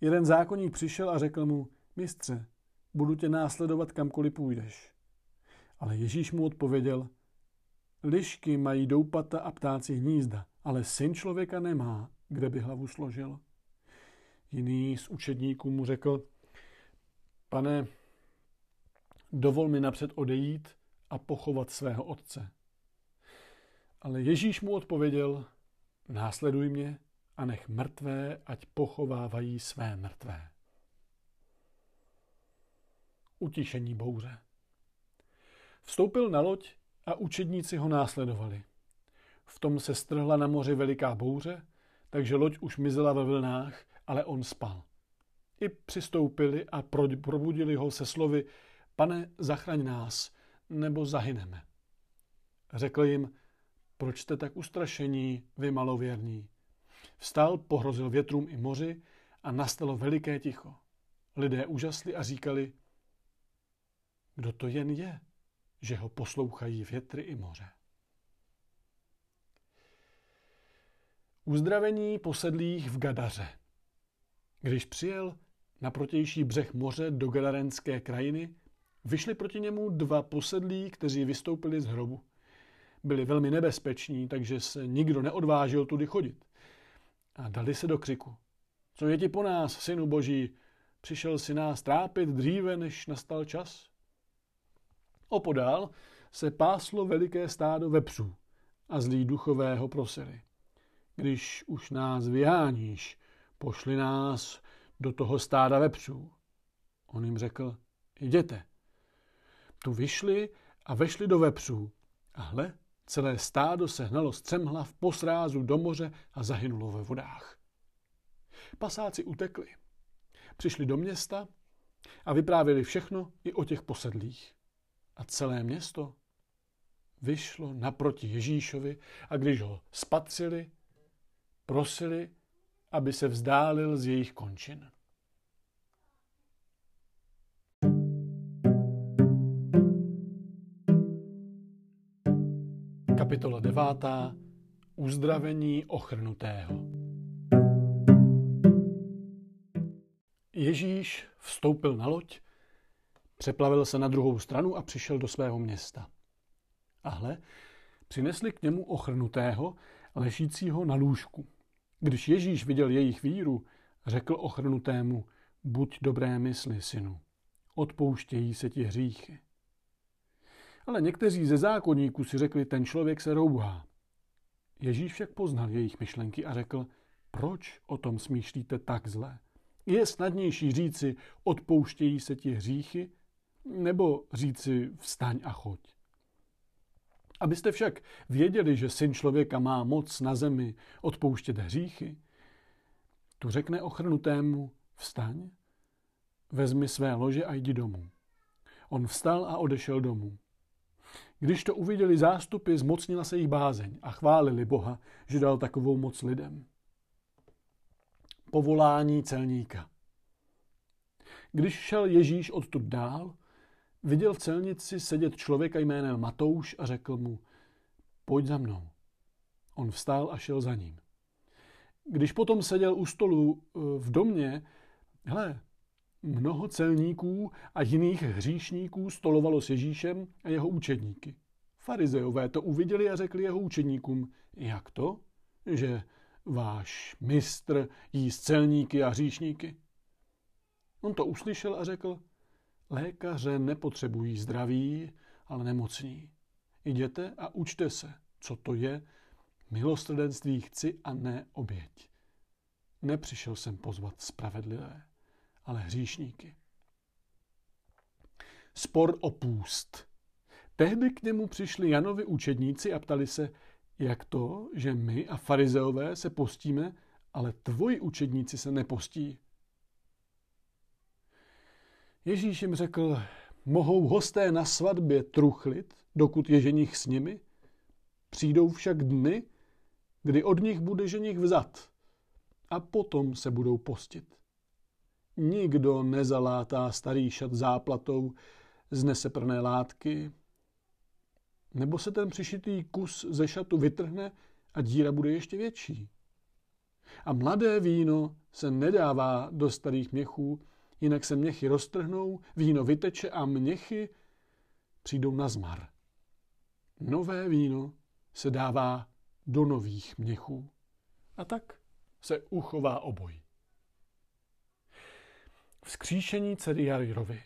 Jeden zákonník přišel a řekl mu, mistře, budu tě následovat kamkoliv půjdeš. Ale Ježíš mu odpověděl, lišky mají doupata a ptáci hnízda, ale syn člověka nemá, kde by hlavu složil. Jiný z učedníků mu řekl, pane, dovol mi napřed odejít a pochovat svého otce. Ale Ježíš mu odpověděl, následuj mě a nech mrtvé, ať pochovávají své mrtvé. Utišení bouře. Vstoupil na loď a učedníci ho následovali. V tom se strhla na moři veliká bouře, takže loď už mizela ve vlnách, ale on spal. I přistoupili a probudili ho se slovy, pane, zachraň nás, nebo zahyneme. Řekl jim, proč jste tak ustrašení, vy malověrní? Vstal, pohrozil větrům i moři a nastalo veliké ticho. Lidé úžasli a říkali, kdo to jen je, že ho poslouchají větry i moře. Uzdravení posedlých v Gadaře. Když přijel na protější břeh moře do Gadarenské krajiny, vyšli proti němu dva posedlí, kteří vystoupili z hrobu. Byli velmi nebezpeční, takže se nikdo neodvážil tudy chodit. A dali se do křiku. Co je ti po nás, synu boží? Přišel si nás trápit dříve, než nastal čas? Opodál se páslo veliké stádo vepřů a zlí duchové ho prosili. Když už nás vyháníš, pošli nás do toho stáda vepřů. On jim řekl, jděte. Tu vyšli a vešli do vepřů. A hle, celé stádo se hnalo střemhla v posrázu do moře a zahynulo ve vodách. Pasáci utekli. Přišli do města a vyprávěli všechno i o těch posedlých a celé město vyšlo naproti Ježíšovi a když ho spatřili, prosili, aby se vzdálil z jejich končin. Kapitola 9. Uzdravení ochrnutého. Ježíš vstoupil na loď Přeplavil se na druhou stranu a přišel do svého města. A hle, přinesli k němu ochrnutého, ležícího na lůžku. Když Ježíš viděl jejich víru, řekl ochrnutému, buď dobré mysli, synu, odpouštějí se ti hříchy. Ale někteří ze zákonníků si řekli, ten člověk se rouhá. Ježíš však poznal jejich myšlenky a řekl, proč o tom smýšlíte tak zlé? Je snadnější říci, odpouštějí se ti hříchy, nebo říci vstaň a choď. Abyste však věděli, že syn člověka má moc na zemi odpouštět hříchy, tu řekne ochrnutému vstaň, vezmi své lože a jdi domů. On vstal a odešel domů. Když to uviděli zástupy, zmocnila se jich bázeň a chválili Boha, že dal takovou moc lidem. Povolání celníka. Když šel Ježíš odtud dál, Viděl v celnici sedět člověka jménem Matouš a řekl mu, pojď za mnou. On vstál a šel za ním. Když potom seděl u stolu eh, v domě, hle, mnoho celníků a jiných hříšníků stolovalo s Ježíšem a jeho učedníky. Farizeové to uviděli a řekli jeho učedníkům, jak to, že váš mistr jí s celníky a hříšníky? On to uslyšel a řekl, Lékaře nepotřebují zdraví, ale nemocní. Jděte a učte se, co to je. Milostrdenství chci a ne oběť. Nepřišel jsem pozvat spravedlivé, ale hříšníky. Spor o půst. Tehdy k němu přišli Janovi učedníci a ptali se, jak to, že my a farizeové se postíme, ale tvoji učedníci se nepostí. Ježíš jim řekl, mohou hosté na svatbě truchlit, dokud je ženich s nimi? Přijdou však dny, kdy od nich bude ženich vzat a potom se budou postit. Nikdo nezalátá starý šat záplatou z neseprné látky, nebo se ten přišitý kus ze šatu vytrhne a díra bude ještě větší. A mladé víno se nedává do starých měchů, jinak se měchy roztrhnou, víno vyteče a měchy přijdou na zmar. Nové víno se dává do nových měchů. A tak se uchová oboj. Vzkříšení dcery Jarirovi.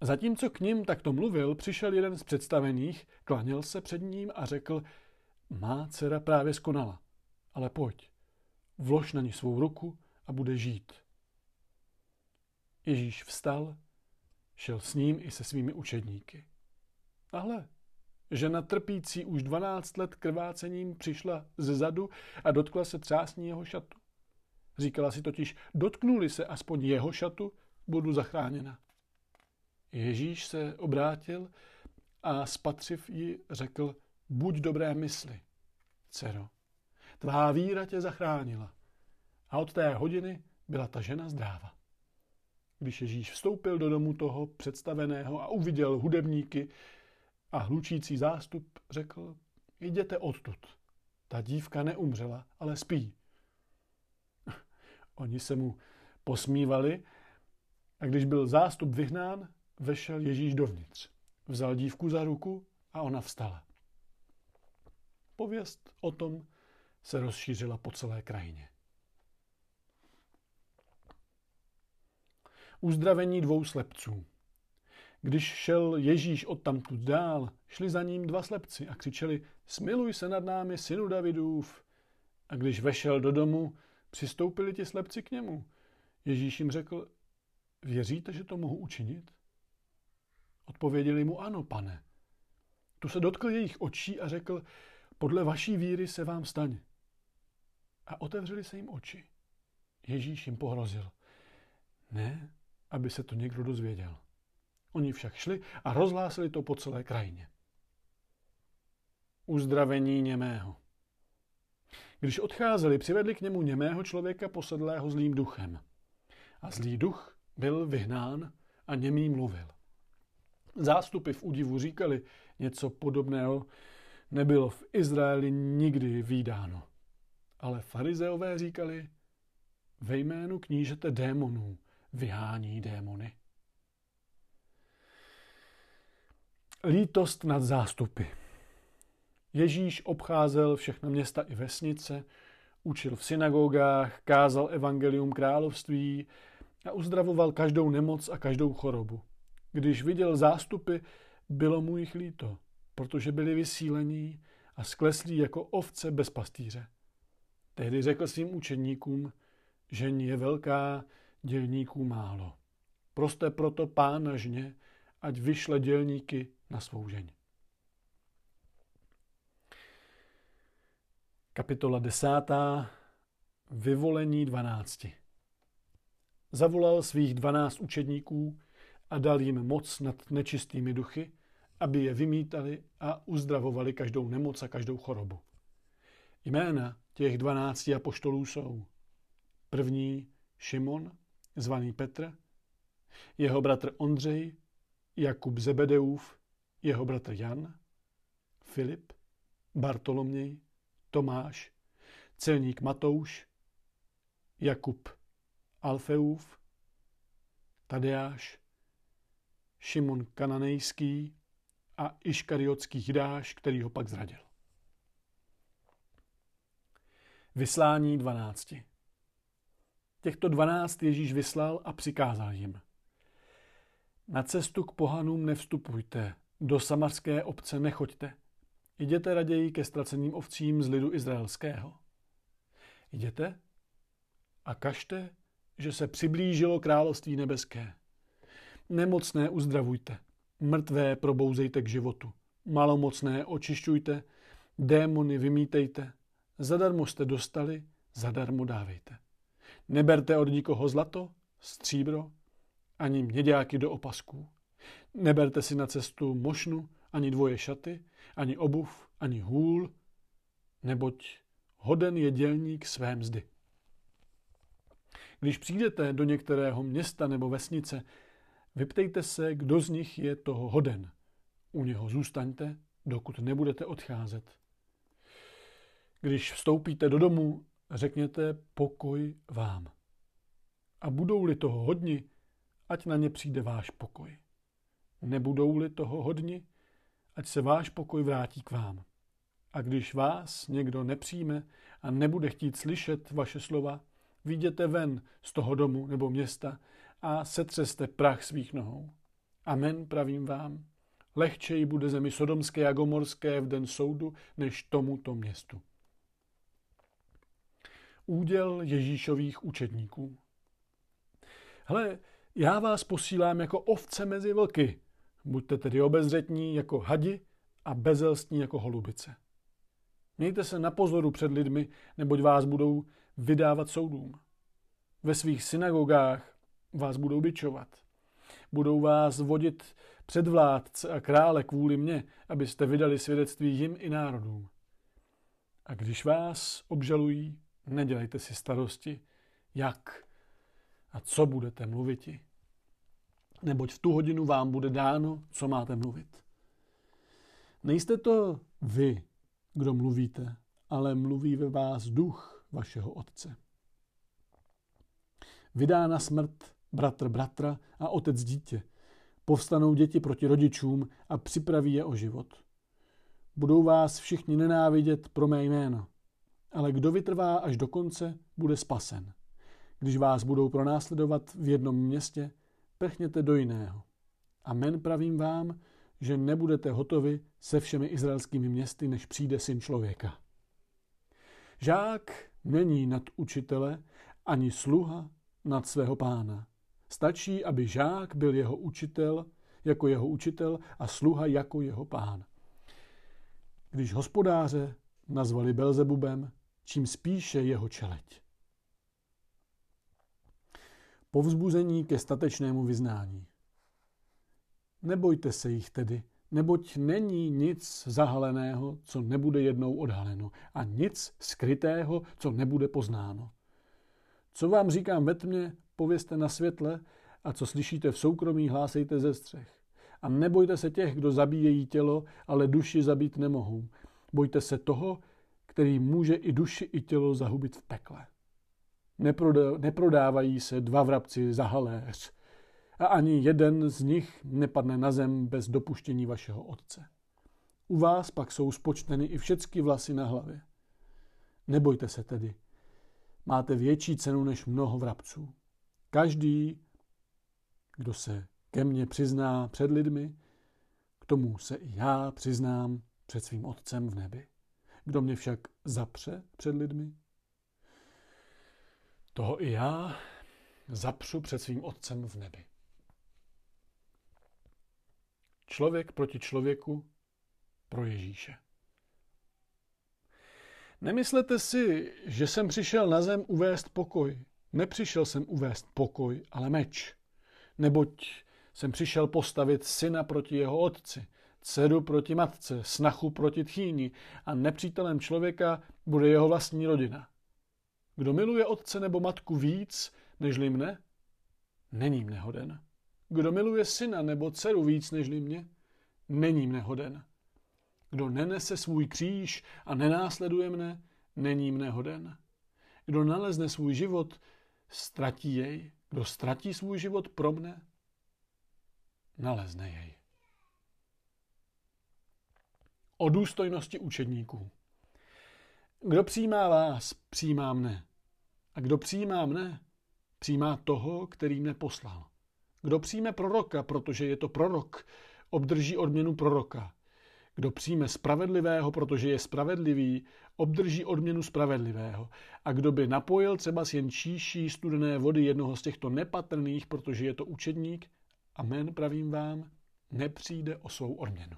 Zatímco k ním takto mluvil, přišel jeden z představených, klaněl se před ním a řekl, má dcera právě skonala, ale pojď, vlož na ní svou ruku a bude žít. Ježíš vstal, šel s ním i se svými učedníky. A hle, žena trpící už 12 let krvácením přišla ze zadu a dotkla se třásní jeho šatu. Říkala si totiž, dotknuli se aspoň jeho šatu, budu zachráněna. Ježíš se obrátil a spatřiv ji řekl, buď dobré mysli, dcero, tvá víra tě zachránila. A od té hodiny byla ta žena zdráva. Když Ježíš vstoupil do domu toho představeného a uviděl hudebníky a hlučící zástup, řekl, jděte odtud. Ta dívka neumřela, ale spí. Oni se mu posmívali a když byl zástup vyhnán, vešel Ježíš dovnitř. Vzal dívku za ruku a ona vstala. Pověst o tom se rozšířila po celé krajině. Uzdravení dvou slepců. Když šel Ježíš odtamtud dál, šli za ním dva slepci a křičeli Smiluj se nad námi, synu Davidův. A když vešel do domu, přistoupili ti slepci k němu. Ježíš jim řekl, věříte, že to mohu učinit? Odpověděli mu ano, pane. Tu se dotkl jejich očí a řekl, podle vaší víry se vám stane. A otevřeli se jim oči. Ježíš jim pohrozil. Ne, aby se to někdo dozvěděl. Oni však šli a rozhlásili to po celé krajině. Uzdravení němého. Když odcházeli, přivedli k němu němého člověka posedlého zlým duchem. A zlý duch byl vyhnán a němý mluvil. Zástupy v údivu říkali, něco podobného nebylo v Izraeli nikdy výdáno. Ale farizeové říkali, ve jménu knížete démonů vyhání démony. Lítost nad zástupy. Ježíš obcházel všechna města i vesnice, učil v synagogách, kázal evangelium království a uzdravoval každou nemoc a každou chorobu. Když viděl zástupy, bylo mu jich líto, protože byli vysílení a skleslí jako ovce bez pastýře. Tehdy řekl svým učeníkům, že je velká, dělníků málo. Proste proto pána žně, ať vyšle dělníky na svou žeň. Kapitola desátá. Vyvolení dvanácti. Zavolal svých dvanáct učedníků a dal jim moc nad nečistými duchy, aby je vymítali a uzdravovali každou nemoc a každou chorobu. Jména těch dvanácti apoštolů jsou první Šimon, zvaný Petr, jeho bratr Ondřej, Jakub Zebedeův, jeho bratr Jan, Filip, Bartoloměj, Tomáš, celník Matouš, Jakub Alfeův, Tadeáš, Šimon Kananejský a Iškariotský Jidáš, který ho pak zradil. Vyslání dvanácti. Těchto dvanáct Ježíš vyslal a přikázal jim. Na cestu k pohanům nevstupujte, do samarské obce nechoďte. Jděte raději ke ztraceným ovcím z lidu izraelského. Jděte a kažte, že se přiblížilo království nebeské. Nemocné uzdravujte, mrtvé probouzejte k životu, malomocné očišťujte, démony vymítejte, zadarmo jste dostali, zadarmo dávejte. Neberte od nikoho zlato, stříbro, ani měďáky do opasků. Neberte si na cestu mošnu, ani dvoje šaty, ani obuv, ani hůl, neboť hoden je dělník své mzdy. Když přijdete do některého města nebo vesnice, vyptejte se, kdo z nich je toho hoden. U něho zůstaňte, dokud nebudete odcházet. Když vstoupíte do domu, řekněte pokoj vám. A budou-li toho hodni, ať na ně přijde váš pokoj. Nebudou-li toho hodni, ať se váš pokoj vrátí k vám. A když vás někdo nepřijme a nebude chtít slyšet vaše slova, vyjděte ven z toho domu nebo města a setřeste prach svých nohou. Amen, pravím vám. Lehčej bude zemi sodomské a gomorské v den soudu, než tomuto městu. Úděl Ježíšových učedníků. Hle, já vás posílám jako ovce mezi vlky. Buďte tedy obezřetní jako hadi a bezelstní jako holubice. Mějte se na pozoru před lidmi, neboť vás budou vydávat soudům. Ve svých synagogách vás budou bičovat. Budou vás vodit před vládce a krále kvůli mně, abyste vydali svědectví jim i národům. A když vás obžalují, nedělejte si starosti, jak a co budete mluviti. Neboť v tu hodinu vám bude dáno, co máte mluvit. Nejste to vy, kdo mluvíte, ale mluví ve vás duch vašeho Otce. Vydá na smrt bratr bratra a otec dítě. Povstanou děti proti rodičům a připraví je o život. Budou vás všichni nenávidět pro mé jméno, ale kdo vytrvá až do konce, bude spasen. Když vás budou pronásledovat v jednom městě, prchněte do jiného. Amen pravím vám, že nebudete hotovi se všemi izraelskými městy, než přijde syn člověka. Žák není nad učitele, ani sluha nad svého pána. Stačí, aby žák byl jeho učitel, jako jeho učitel a sluha jako jeho pán. Když hospodáře nazvali Belzebubem, čím spíše jeho čeleť. Povzbuzení ke statečnému vyznání. Nebojte se jich tedy, neboť není nic zahaleného, co nebude jednou odhaleno, a nic skrytého, co nebude poznáno. Co vám říkám ve tmě, povězte na světle, a co slyšíte v soukromí, hlásejte ze střech. A nebojte se těch, kdo zabíjejí tělo, ale duši zabít nemohou. Bojte se toho, který může i duši, i tělo zahubit v pekle. Neprodávají se dva vrabci za haléř a ani jeden z nich nepadne na zem bez dopuštění vašeho otce. U vás pak jsou spočteny i všechny vlasy na hlavě. Nebojte se tedy. Máte větší cenu než mnoho vrabců. Každý, kdo se ke mně přizná před lidmi, k tomu se i já přiznám před svým otcem v nebi. Kdo mě však zapře před lidmi, toho i já zapřu před svým otcem v nebi. Člověk proti člověku pro Ježíše. Nemyslete si, že jsem přišel na zem uvést pokoj. Nepřišel jsem uvést pokoj, ale meč. Neboť jsem přišel postavit syna proti jeho otci, dceru proti matce, snachu proti tchýni a nepřítelem člověka bude jeho vlastní rodina. Kdo miluje otce nebo matku víc, nežli mne, není mne hoden. Kdo miluje syna nebo dceru víc nežli mě, není mne hoden. Kdo nenese svůj kříž a nenásleduje mne, není mne hoden. Kdo nalezne svůj život, ztratí jej. Kdo ztratí svůj život pro mne, nalezne jej. O důstojnosti učedníků. Kdo přijímá vás, přijímá mne. A kdo přijímá mne, přijímá toho, který mne poslal. Kdo přijme proroka, protože je to prorok, obdrží odměnu proroka. Kdo přijme spravedlivého, protože je spravedlivý, obdrží odměnu spravedlivého. A kdo by napojil třeba jen číší studené vody jednoho z těchto nepatrných, protože je to učedník, amen pravím vám, nepřijde o svou odměnu.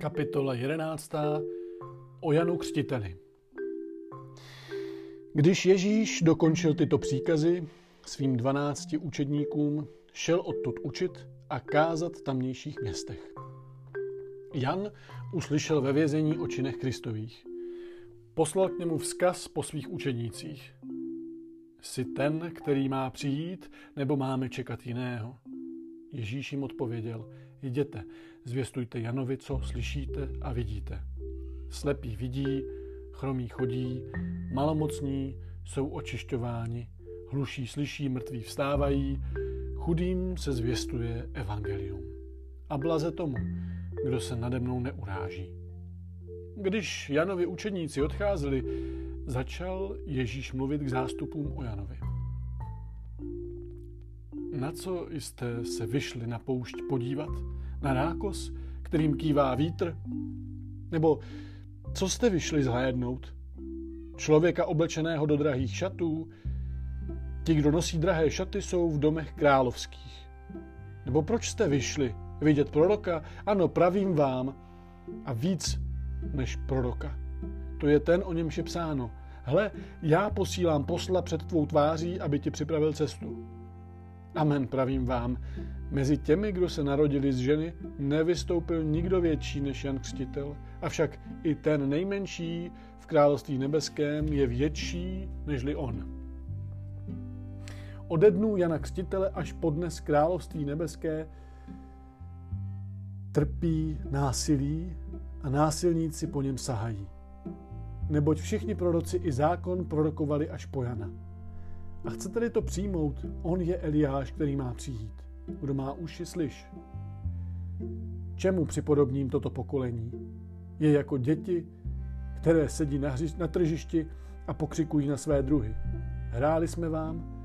Kapitola 11. O Janu Křtiteli. Když Ježíš dokončil tyto příkazy svým dvanácti učedníkům, šel odtud učit a kázat v tamnějších městech. Jan uslyšel ve vězení o činech Kristových. Poslal k němu vzkaz po svých učenících. Jsi ten, který má přijít, nebo máme čekat jiného? Ježíš jim odpověděl, jděte, zvěstujte Janovi, co slyšíte a vidíte. Slepí vidí, chromí chodí, malomocní jsou očišťováni, hluší slyší, mrtví vstávají, chudým se zvěstuje evangelium. A blaze tomu, kdo se nade mnou neuráží. Když Janovi učeníci odcházeli, začal Ježíš mluvit k zástupům o Janovi. Na co jste se vyšli na poušť podívat? Na rákos, kterým kývá vítr? Nebo co jste vyšli zhlédnout? Člověka oblečeného do drahých šatů? Ti, kdo nosí drahé šaty, jsou v domech královských. Nebo proč jste vyšli vidět proroka? Ano, pravím vám. A víc než proroka. To je ten, o němž je psáno. Hle, já posílám posla před tvou tváří, aby ti připravil cestu. Amen, pravím vám. Mezi těmi, kdo se narodili z ženy, nevystoupil nikdo větší než Jan Křtitel. Avšak i ten nejmenší v království nebeském je větší nežli on. Ode dnů Jana Křtitele až po dnes království nebeské trpí násilí a násilníci po něm sahají. Neboť všichni proroci i zákon prorokovali až po Jana. A chcete-li to přijmout, on je Eliáš, který má přijít. Kdo má uši, slyš. Čemu připodobním toto pokolení? Je jako děti, které sedí na, hři- na tržišti a pokřikují na své druhy. Hráli jsme vám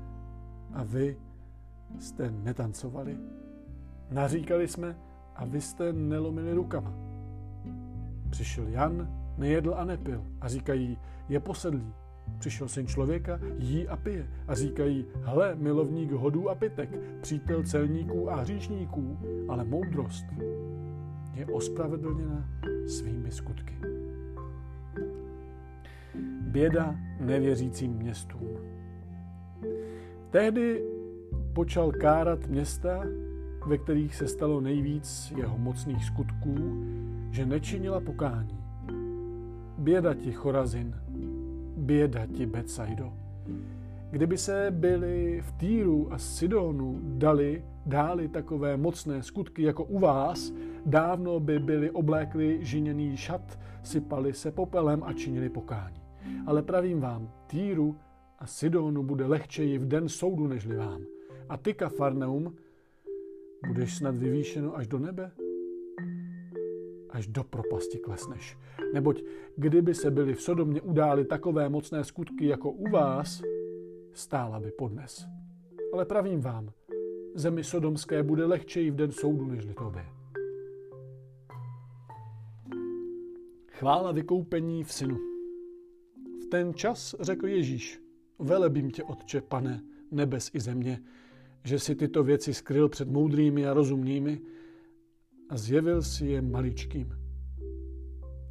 a vy jste netancovali. Naříkali jsme a vy jste nelomili rukama. Přišel Jan, nejedl a nepil a říkají, je posedlý. Přišel syn člověka, jí a pije a říkají, hle, milovník hodů a pitek, přítel celníků a hříšníků, ale moudrost je ospravedlněna svými skutky. Běda nevěřícím městům. Tehdy počal kárat města, ve kterých se stalo nejvíc jeho mocných skutků, že nečinila pokání. Běda ti, Chorazin, běda ti, Betsaido. Kdyby se byli v Týru a Sidonu dali, dáli takové mocné skutky jako u vás, dávno by byli oblékli žiněný šat, sypali se popelem a činili pokání. Ale pravím vám, Týru a Sidonu bude lehčeji v den soudu nežli vám. A ty, Kafarneum, budeš snad vyvýšeno až do nebe? Až do propasti klesneš. Neboť kdyby se byli v Sodomě událi takové mocné skutky jako u vás, stála by podnes. Ale pravím vám, zemi sodomské bude lehčeji v den soudu nežli tobě. Chvála vykoupení v synu. V ten čas řekl Ježíš, velebím tě, Otče, pane, nebes i země, že si tyto věci skryl před moudrými a rozumnými a zjevil si je maličkým.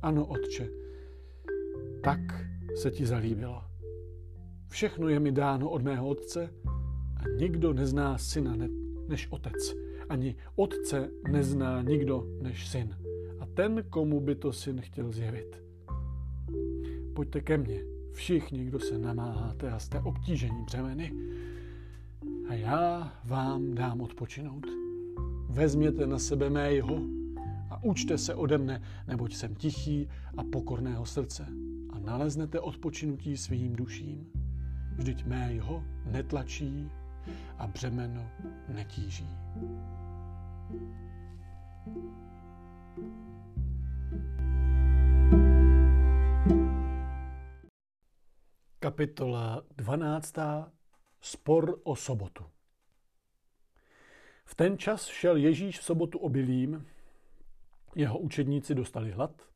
Ano, Otče, tak se ti zalíbilo. Všechno je mi dáno od mého Otce a nikdo nezná syna než Otec. Ani Otce nezná nikdo než syn. A ten, komu by to syn chtěl zjevit. Pojďte ke mně, všichni, kdo se namáháte a jste obtížení břemeny, a já vám dám odpočinout. Vezměte na sebe mého a učte se ode mne, neboť jsem tichý a pokorného srdce a naleznete odpočinutí svým duším. Vždyť mého netlačí a břemeno netíží. Kapitola 12. Spor o sobotu. V ten čas šel Ježíš v sobotu obilím, jeho učedníci dostali hlad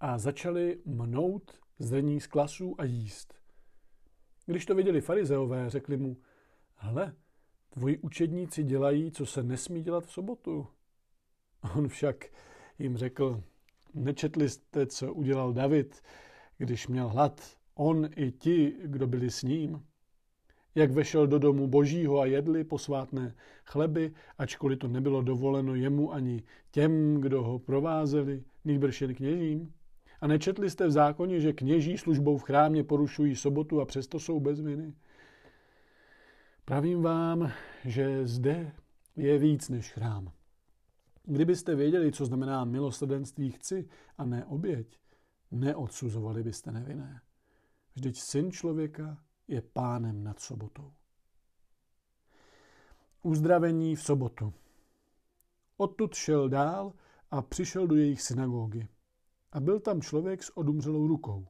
a začali mnout zrní z klasů a jíst. Když to viděli farizeové, řekli mu, hle, tvoji učedníci dělají, co se nesmí dělat v sobotu. On však jim řekl, nečetli jste, co udělal David, když měl hlad, on i ti, kdo byli s ním. Jak vešel do domu božího a jedli posvátné chleby, ačkoliv to nebylo dovoleno jemu ani těm, kdo ho provázeli, nýbrž jen kněžím? A nečetli jste v zákoně, že kněží službou v chrámě porušují sobotu a přesto jsou bez viny? Pravím vám, že zde je víc než chrám. Kdybyste věděli, co znamená milosrdenství chci a ne oběť, neodsuzovali byste nevinné. Vždyť syn člověka je pánem nad sobotou. Uzdravení v sobotu. Odtud šel dál a přišel do jejich synagogy. A byl tam člověk s odumřelou rukou.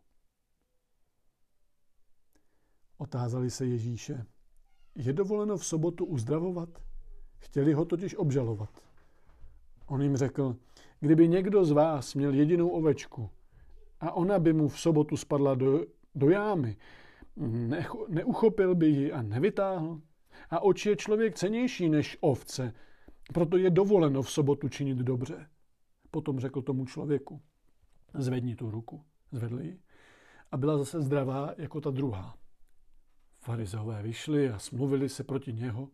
Otázali se Ježíše, je dovoleno v sobotu uzdravovat? Chtěli ho totiž obžalovat. On jim řekl, kdyby někdo z vás měl jedinou ovečku a ona by mu v sobotu spadla do, do jámy, ne, neuchopil by ji a nevytáhl? A oči je člověk cenější než ovce, proto je dovoleno v sobotu činit dobře. Potom řekl tomu člověku, zvedni tu ruku. Zvedl ji a byla zase zdravá jako ta druhá. Farizeové vyšli a smluvili se proti, něho,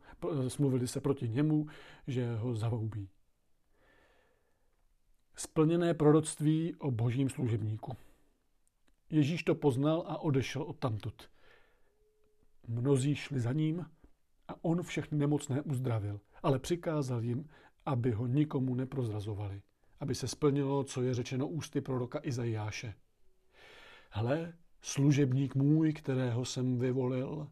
smluvili se proti němu, že ho zavoubí. Splněné proroctví o božím služebníku. Ježíš to poznal a odešel od tamtud. Mnozí šli za ním a on všechny nemocné uzdravil, ale přikázal jim, aby ho nikomu neprozrazovali, aby se splnilo, co je řečeno ústy proroka Izajáše. Hle, služebník můj, kterého jsem vyvolil,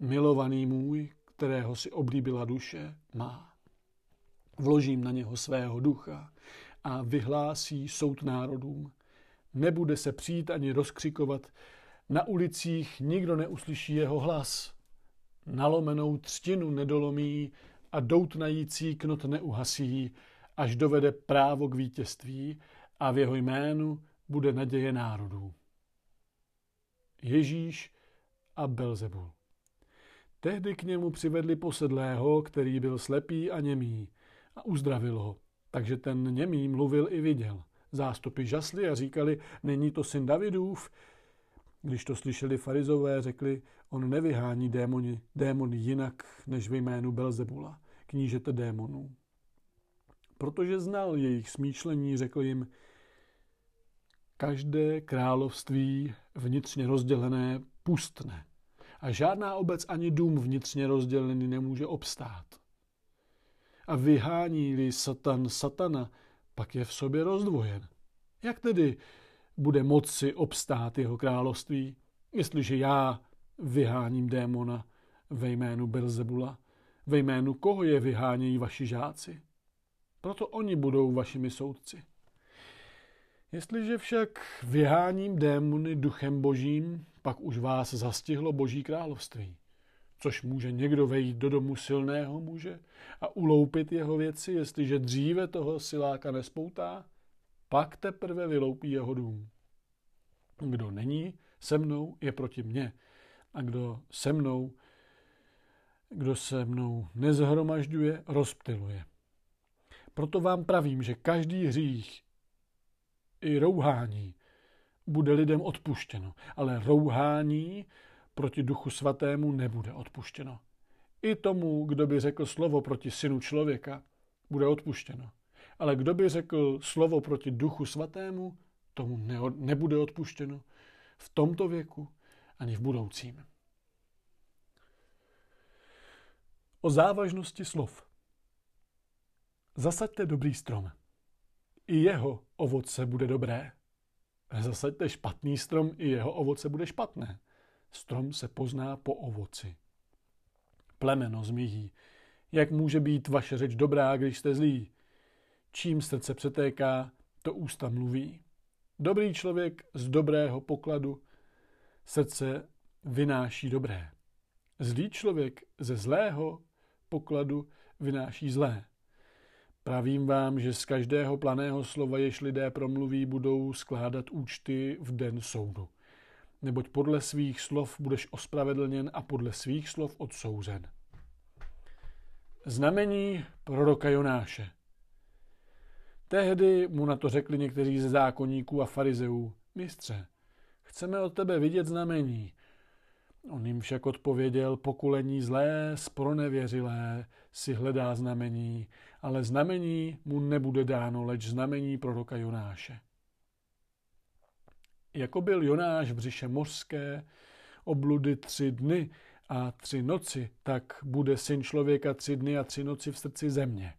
milovaný můj, kterého si oblíbila duše, má. Vložím na něho svého ducha a vyhlásí soud národům. Nebude se přijít ani rozkřikovat, na ulicích nikdo neuslyší jeho hlas. Nalomenou třtinu nedolomí a doutnající knot neuhasí, až dovede právo k vítězství a v jeho jménu bude naděje národů. Ježíš a Belzebul. Tehdy k němu přivedli posedlého, který byl slepý a němý, a uzdravil ho. Takže ten němý mluvil i viděl. Zástupy žasli a říkali, není to syn Davidův. Když to slyšeli farizové, řekli, on nevyhání démoni, démony jinak než ve jménu Belzebula, knížete démonů. Protože znal jejich smýšlení, řekl jim, každé království vnitřně rozdělené pustne a žádná obec ani dům vnitřně rozdělený nemůže obstát. A vyhání-li satan satana, pak je v sobě rozdvojen. Jak tedy bude moci obstát jeho království, jestliže já vyháním démona ve jménu Belzebula, ve jménu koho je vyhánějí vaši žáci? Proto oni budou vašimi soudci. Jestliže však vyháním démony duchem božím, pak už vás zastihlo boží království. Což může někdo vejít do domu silného muže a uloupit jeho věci, jestliže dříve toho siláka nespoutá, pak teprve vyloupí jeho dům. Kdo není se mnou, je proti mně. A kdo se mnou, kdo se mnou nezhromažďuje, rozptiluje. Proto vám pravím, že každý hřích i rouhání bude lidem odpuštěno, ale rouhání proti duchu svatému nebude odpuštěno. I tomu, kdo by řekl slovo proti synu člověka, bude odpuštěno. Ale kdo by řekl slovo proti duchu svatému, tomu nebude odpuštěno v tomto věku ani v budoucím. O závažnosti slov. Zasaďte dobrý strom i jeho ovoce bude dobré. Zasaďte špatný strom, i jeho ovoce bude špatné. Strom se pozná po ovoci. Plemeno zmíhí. Jak může být vaše řeč dobrá, když jste zlí? Čím srdce přetéká, to ústa mluví. Dobrý člověk z dobrého pokladu srdce vynáší dobré. Zlý člověk ze zlého pokladu vynáší zlé. Pravím vám, že z každého planého slova, jež lidé promluví, budou skládat účty v den soudu. Neboť podle svých slov budeš ospravedlněn a podle svých slov odsouzen. Znamení proroka Jonáše. Tehdy mu na to řekli někteří ze zákonníků a farizeů, mistře, chceme od tebe vidět znamení. On jim však odpověděl, pokulení zlé, spronevěřilé si hledá znamení, ale znamení mu nebude dáno, leč znamení proroka Jonáše. Jako byl Jonáš v břiše mořské, obludy tři dny a tři noci, tak bude syn člověka tři dny a tři noci v srdci země.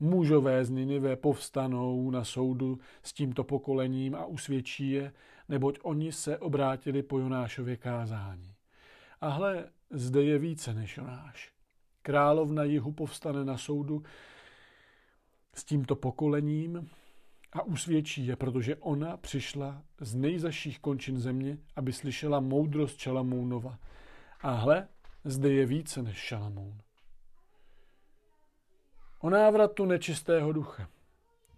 Mužové z Ninive povstanou na soudu s tímto pokolením a usvědčí je, neboť oni se obrátili po Jonášově kázání. A hle, zde je více než Jonáš. Královna jihu povstane na soudu s tímto pokolením a usvědčí je, protože ona přišla z nejzaších končin země, aby slyšela moudrost Šalamounova. A hle, zde je více než Šalamoun. O návratu nečistého ducha.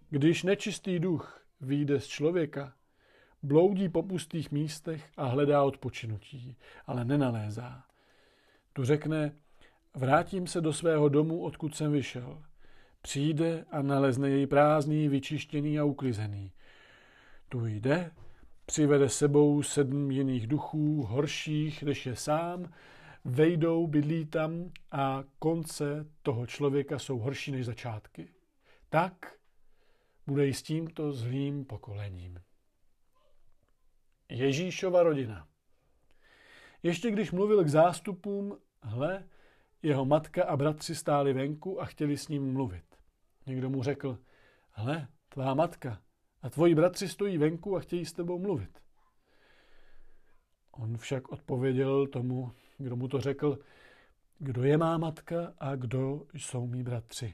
Když nečistý duch vyjde z člověka, bloudí po pustých místech a hledá odpočinutí, ale nenalézá. Tu řekne, vrátím se do svého domu, odkud jsem vyšel. Přijde a nalezne jej prázdný, vyčištěný a uklizený. Tu jde, přivede sebou sedm jiných duchů, horších než je sám, vejdou, bydlí tam a konce toho člověka jsou horší než začátky. Tak bude i s tímto zlým pokolením. Ježíšova rodina. Ještě když mluvil k zástupům, hle, jeho matka a bratři stáli venku a chtěli s ním mluvit. Někdo mu řekl, hle, tvá matka a tvoji bratři stojí venku a chtějí s tebou mluvit. On však odpověděl tomu, kdo mu to řekl, kdo je má matka a kdo jsou mý bratři.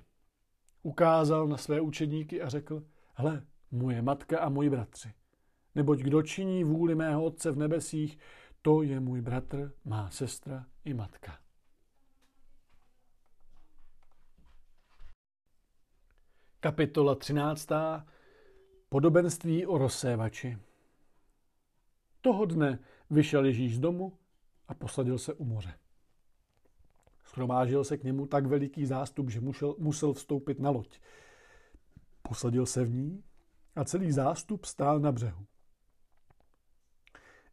Ukázal na své učedníky a řekl, hle, moje matka a moji bratři. Neboť kdo činí vůli mého Otce v nebesích, to je můj bratr, má sestra i matka. Kapitola 13. Podobenství o rozsévači. Toho dne vyšel Ježíš z domu a posadil se u moře. Schromážil se k němu tak veliký zástup, že musel, musel vstoupit na loď. Posadil se v ní a celý zástup stál na břehu.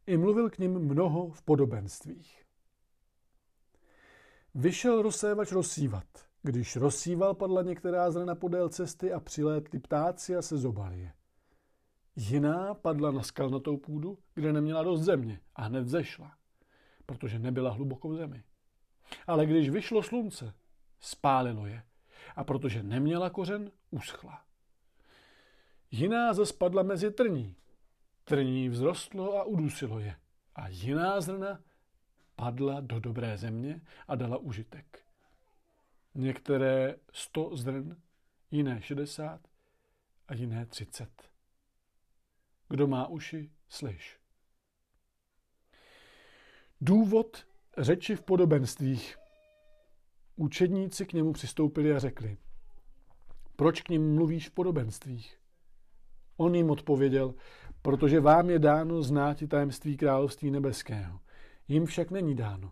I mluvil k ním mnoho v podobenstvích. Vyšel rozsévač rozsívat. Když rozsíval, padla některá zrna podél cesty a přilétli ptáci a se zobali je. Jiná padla na skalnatou půdu, kde neměla dost země a hned zešla protože nebyla hluboko v zemi. Ale když vyšlo slunce, spálilo je a protože neměla kořen, uschla. Jiná zaspadla mezi trní. Trní vzrostlo a udusilo je. A jiná zrna padla do dobré země a dala užitek. Některé sto zrn, jiné šedesát a jiné třicet. Kdo má uši, slyš. Důvod řeči v podobenstvích. Učedníci k němu přistoupili a řekli, proč k ním mluvíš v podobenstvích? On jim odpověděl, protože vám je dáno znát tajemství království nebeského. Jim však není dáno.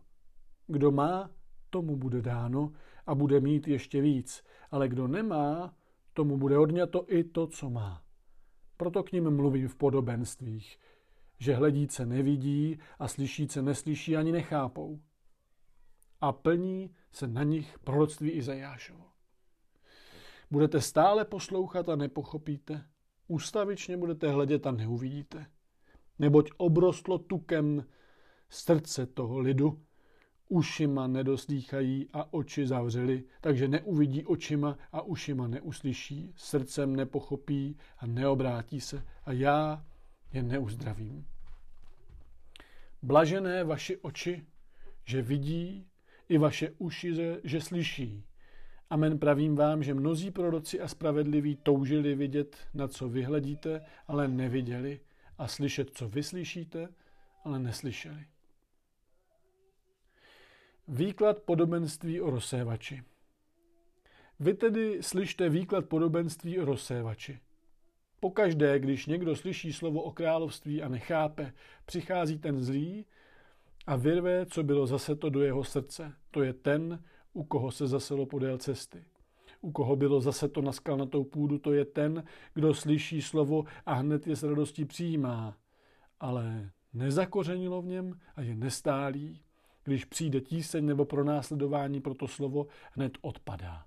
Kdo má, tomu bude dáno a bude mít ještě víc, ale kdo nemá, tomu bude odňato i to, co má. Proto k ním mluvím v podobenstvích, že hledíce nevidí a slyšíce neslyší ani nechápou. A plní se na nich proroctví Izajášovo. Budete stále poslouchat a nepochopíte, ústavičně budete hledět a neuvidíte, neboť obrostlo tukem srdce toho lidu, ušima nedoslýchají a oči zavřeli, takže neuvidí očima a ušima neuslyší, srdcem nepochopí a neobrátí se a já je neuzdravím. Blažené vaši oči, že vidí, i vaše uši, že slyší. Amen pravím vám, že mnozí proroci a spravedliví toužili vidět, na co vyhledíte, ale neviděli, a slyšet, co vyslyšíte, ale neslyšeli. Výklad podobenství o rozsévači. Vy tedy slyšte výklad podobenství o rozsévači. Pokaždé, když někdo slyší slovo o království a nechápe, přichází ten zlý a vyrve, co bylo zaseto do jeho srdce. To je ten, u koho se zaselo podél cesty. U koho bylo zaseto na skalnatou půdu, to je ten, kdo slyší slovo a hned je s radostí přijímá, ale nezakořenilo v něm a je nestálý, když přijde tíseň nebo pronásledování pro to slovo, hned odpadá.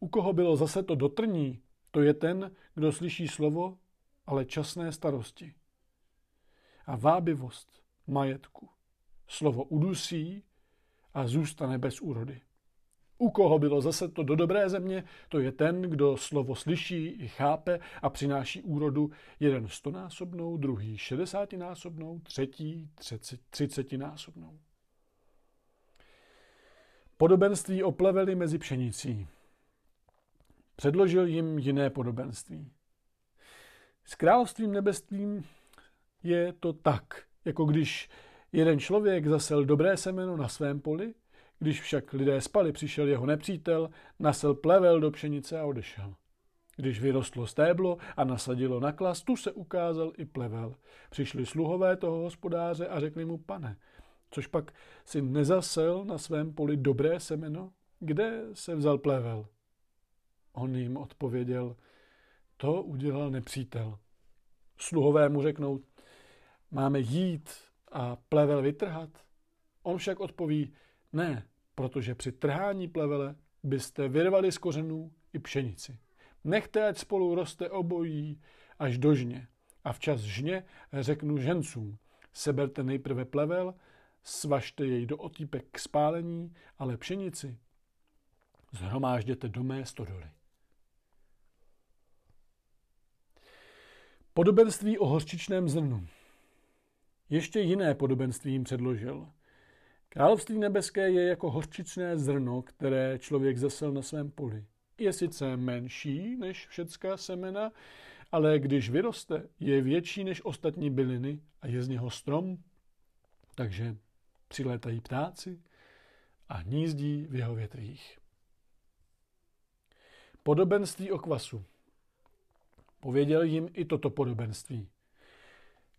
U koho bylo zase to dotrní, to je ten, kdo slyší slovo, ale časné starosti. A vábivost majetku. Slovo udusí a zůstane bez úrody. U koho bylo zase to do dobré země, to je ten, kdo slovo slyší i chápe a přináší úrodu jeden stonásobnou, druhý šedesátinásobnou, třetí třicetinásobnou. Podobenství o pleveli mezi pšenicí. Předložil jim jiné podobenství. S královstvím nebestvím je to tak, jako když jeden člověk zasel dobré semeno na svém poli, když však lidé spali, přišel jeho nepřítel, nasel plevel do pšenice a odešel. Když vyrostlo stéblo a nasadilo na klas, tu se ukázal i plevel. Přišli sluhové toho hospodáře a řekli mu, pane, což pak si nezasel na svém poli dobré semeno? Kde se vzal plevel? On jim odpověděl, to udělal nepřítel. Sluhové mu řeknou, máme jít a plevel vytrhat? On však odpoví, ne, protože při trhání plevele byste vyrvali z kořenů i pšenici. Nechte, ať spolu roste obojí až do žně. A včas žně řeknu žencům, seberte nejprve plevel, svažte jej do otýpek k spálení, ale pšenici zhromážděte do mé stodoly. Podobenství o hořčičném zrnu. Ještě jiné podobenství jim předložil. Království nebeské je jako hořčičné zrno, které člověk zasel na svém poli. Je sice menší než všecká semena, ale když vyroste, je větší než ostatní byliny a je z něho strom, takže přilétají ptáci a hnízdí v jeho větvích. Podobenství o kvasu. Pověděl jim i toto podobenství.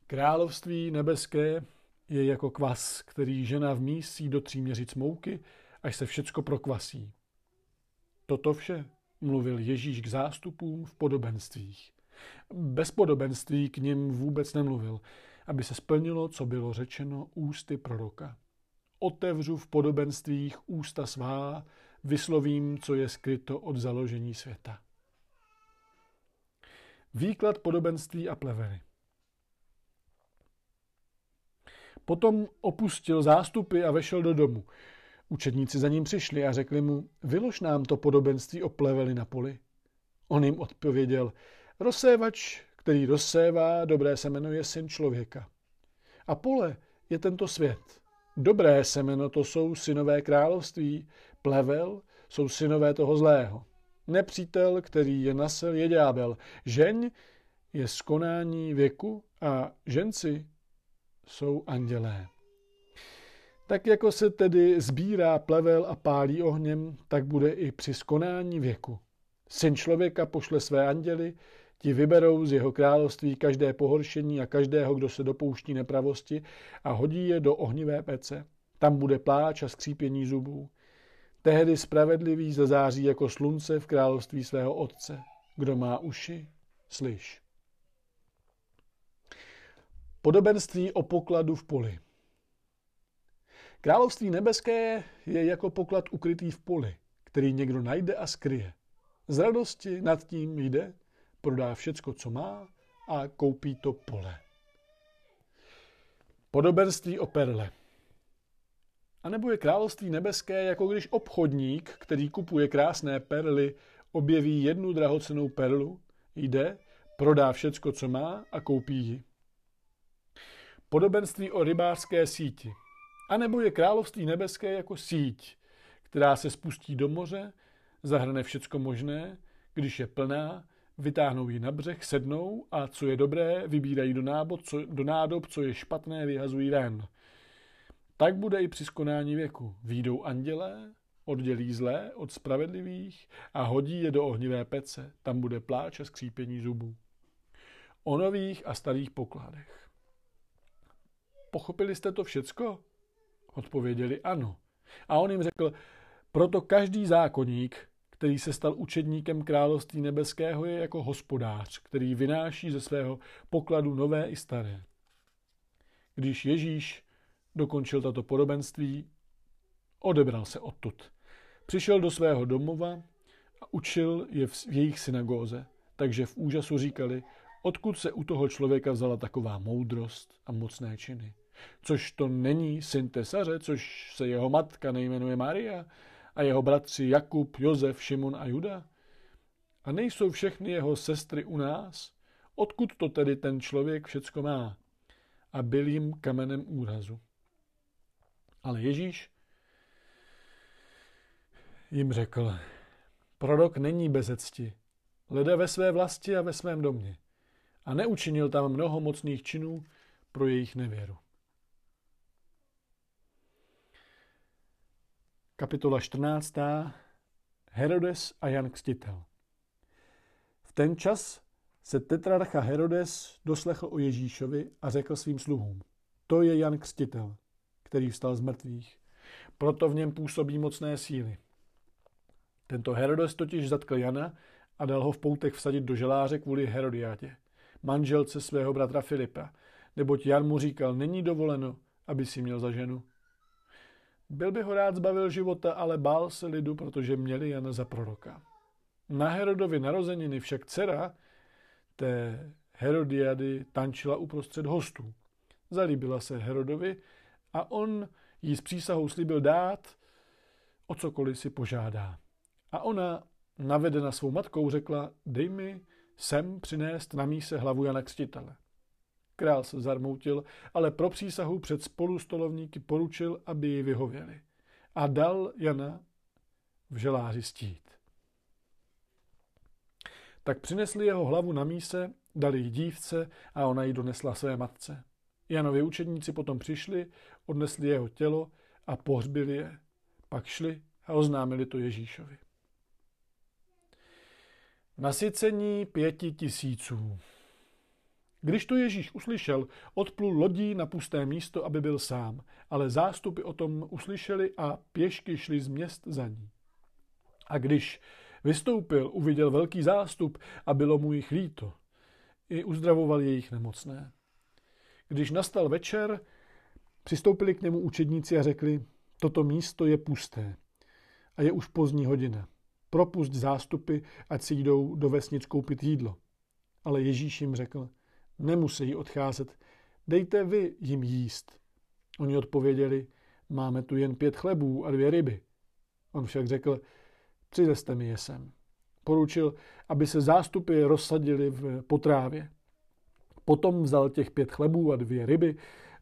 Království nebeské je jako kvas, který žena vmísí do tří měřic mouky, až se všecko prokvasí. Toto vše mluvil Ježíš k zástupům v podobenstvích. Bez podobenství k ním vůbec nemluvil, aby se splnilo, co bylo řečeno ústy proroka. Otevřu v podobenstvích ústa svá, vyslovím, co je skryto od založení světa. Výklad podobenství a plevely. Potom opustil zástupy a vešel do domu. Učedníci za ním přišli a řekli mu, vylož nám to podobenství o pleveli na poli. On jim odpověděl, rozsévač, který rozsévá, dobré semeno je syn člověka. A pole je tento svět. Dobré semeno to jsou synové království, plevel jsou synové toho zlého. Nepřítel, který je nasel, je ďábel. Žeň je skonání věku a ženci jsou andělé. Tak jako se tedy sbírá plevel a pálí ohněm, tak bude i při skonání věku. Syn člověka pošle své anděly, ti vyberou z jeho království každé pohoršení a každého, kdo se dopouští nepravosti a hodí je do ohnivé pece. Tam bude pláč a skřípění zubů. Tehdy spravedlivý zazáří jako slunce v království svého otce. Kdo má uši, slyš. Podobenství o pokladu v poli. Království nebeské je jako poklad ukrytý v poli, který někdo najde a skryje. Z radosti nad tím jde, prodá všecko, co má a koupí to pole. Podobenství o perle. A nebo je království nebeské, jako když obchodník, který kupuje krásné perly, objeví jednu drahocenou perlu, jde, prodá všecko, co má a koupí ji. Podobenství o rybářské síti. A nebo je království nebeské jako síť, která se spustí do moře, zahrne všecko možné, když je plná, vytáhnou ji na břeh, sednou a co je dobré, vybírají do, nábob, co, do nádob, co je špatné, vyhazují ven. Tak bude i při skonání věku. Výjdou andělé, oddělí zlé od spravedlivých a hodí je do ohnivé pece. Tam bude pláč a skřípění zubů. O nových a starých pokladech. Pochopili jste to všecko? Odpověděli ano. A on jim řekl, proto každý zákonník, který se stal učedníkem království nebeského, je jako hospodář, který vynáší ze svého pokladu nové i staré. Když Ježíš dokončil tato podobenství, odebral se odtud. Přišel do svého domova a učil je v jejich synagóze, takže v úžasu říkali, odkud se u toho člověka vzala taková moudrost a mocné činy. Což to není syn tesaře, což se jeho matka nejmenuje Maria a jeho bratři Jakub, Josef, Šimon a Juda? A nejsou všechny jeho sestry u nás? Odkud to tedy ten člověk všecko má? A byl jim kamenem úrazu. Ale Ježíš jim řekl, prorok není bez cti, leda ve své vlasti a ve svém domě. A neučinil tam mnoho mocných činů pro jejich nevěru. Kapitola 14. Herodes a Jan Kstitel. V ten čas se tetrarcha Herodes doslechl o Ježíšovi a řekl svým sluhům, to je Jan Kstitel, který vstal z mrtvých. Proto v něm působí mocné síly. Tento Herodes totiž zatkl Jana a dal ho v poutech vsadit do želáře kvůli Herodiátě, manželce svého bratra Filipa, neboť Jan mu říkal, není dovoleno, aby si měl za ženu. Byl by ho rád zbavil života, ale bál se lidu, protože měli Jana za proroka. Na Herodovi narozeniny však dcera té Herodiady tančila uprostřed hostů. Zalíbila se Herodovi a on jí s přísahou slíbil dát, o cokoliv si požádá. A ona, navedena svou matkou, řekla, dej mi sem přinést na míse hlavu Jana Křtitele. Král se zarmoutil, ale pro přísahu před spolustolovníky poručil, aby ji vyhověli. A dal Jana v želáři stít. Tak přinesli jeho hlavu na míse, dali ji dívce a ona ji donesla své matce. Janovi učedníci potom přišli, odnesli jeho tělo a pohřbili je. Pak šli a oznámili to Ježíšovi. Nasycení pěti tisíců. Když to Ježíš uslyšel, odplul lodí na pusté místo, aby byl sám, ale zástupy o tom uslyšeli a pěšky šli z měst za ní. A když vystoupil, uviděl velký zástup a bylo mu jich líto. I uzdravoval jejich nemocné. Když nastal večer, přistoupili k němu učedníci a řekli, toto místo je pusté a je už pozdní hodina. Propust zástupy, ať si jdou do vesnic koupit jídlo. Ale Ježíš jim řekl, nemusí odcházet, dejte vy jim jíst. Oni odpověděli, máme tu jen pět chlebů a dvě ryby. On však řekl, přiveste mi je sem. Poručil, aby se zástupy rozsadili v potrávě. Potom vzal těch pět chlebů a dvě ryby,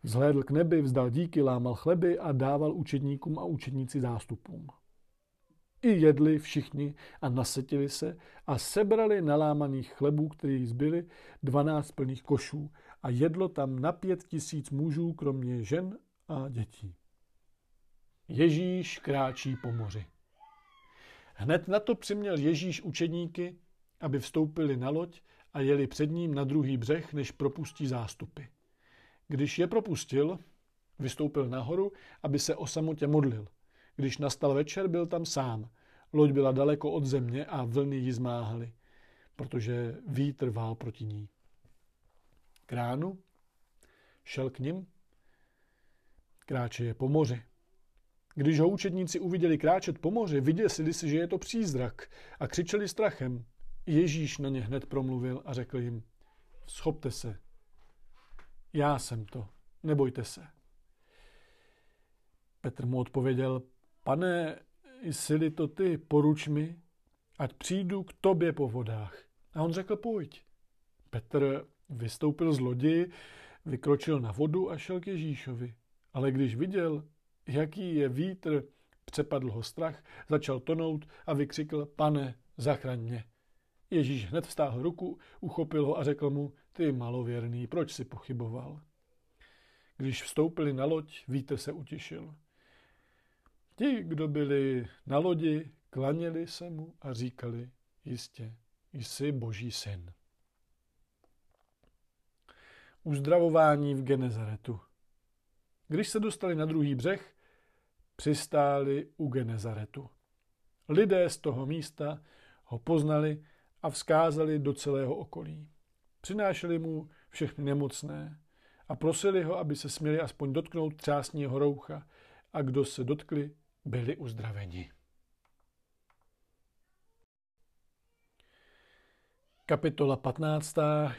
vzhlédl k nebi, vzdal díky, lámal chleby a dával učedníkům a učedníci zástupům. I jedli všichni a nasetili se a sebrali nalámaných chlebů, který zbyly, dvanáct plných košů a jedlo tam na pět tisíc mužů, kromě žen a dětí. Ježíš kráčí po moři. Hned na to přiměl Ježíš učedníky, aby vstoupili na loď a jeli před ním na druhý břeh, než propustí zástupy. Když je propustil, vystoupil nahoru, aby se o samotě modlil – když nastal večer, byl tam sám. Loď byla daleko od země a vlny ji zmáhaly, protože vítr vál proti ní. Kránu šel k ním, kráčeje po moři. Když ho učedníci uviděli kráčet po moři, vyděsili si, že je to přízrak a křičeli strachem. Ježíš na ně hned promluvil a řekl jim, schopte se, já jsem to, nebojte se. Petr mu odpověděl, Pane, jsi to ty, poruč mi, ať přijdu k tobě po vodách. A on řekl, pojď. Petr vystoupil z lodi, vykročil na vodu a šel k Ježíšovi. Ale když viděl, jaký je vítr, přepadl ho strach, začal tonout a vykřikl, pane, zachraň mě. Ježíš hned vstáhl ruku, uchopil ho a řekl mu, ty malověrný, proč si pochyboval? Když vstoupili na loď, vítr se utišil. Ti, kdo byli na lodi, klaněli se mu a říkali, jistě, jsi boží syn. Uzdravování v Genezaretu. Když se dostali na druhý břeh, přistáli u Genezaretu. Lidé z toho místa ho poznali a vzkázali do celého okolí. Přinášeli mu všechny nemocné a prosili ho, aby se směli aspoň dotknout třásního roucha a kdo se dotkli, byli uzdraveni. Kapitola 15.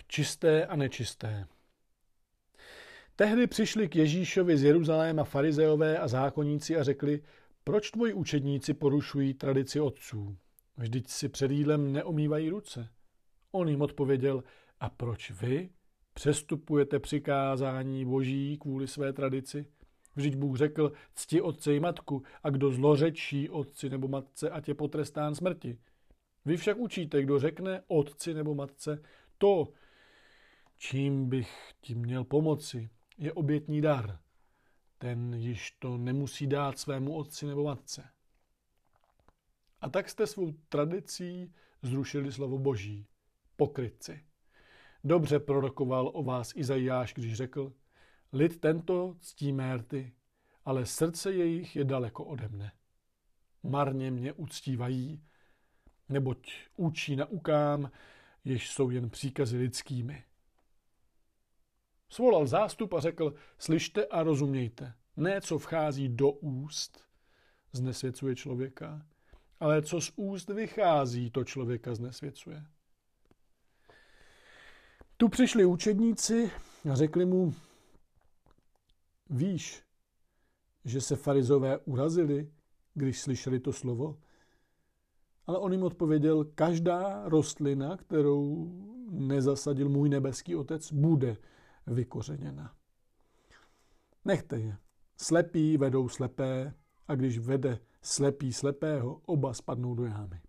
Čisté a nečisté. Tehdy přišli k Ježíšovi z Jeruzaléma farizeové a zákonníci a řekli, proč tvoji učedníci porušují tradici otců? Vždyť si před jídlem neomývají ruce. On jim odpověděl, a proč vy přestupujete přikázání boží kvůli své tradici? Vždyť Bůh řekl, cti otce i matku, a kdo zlořečí otci nebo matce, ať je potrestán smrti. Vy však učíte, kdo řekne otci nebo matce, to, čím bych ti měl pomoci, je obětní dar. Ten již to nemusí dát svému otci nebo matce. A tak jste svou tradicí zrušili slovo boží, pokrytci. Dobře prorokoval o vás Izajáš, když řekl, lid tento ctí mérty, ale srdce jejich je daleko ode mne. Marně mě uctívají, neboť učí naukám, jež jsou jen příkazy lidskými. Svolal zástup a řekl, slyšte a rozumějte, ne co vchází do úst, znesvěcuje člověka, ale co z úst vychází, to člověka znesvěcuje. Tu přišli učedníci a řekli mu, víš, že se farizové urazili, když slyšeli to slovo? Ale on jim odpověděl, každá rostlina, kterou nezasadil můj nebeský otec, bude vykořeněna. Nechte je. Slepí vedou slepé a když vede slepý slepého, oba spadnou do jámy.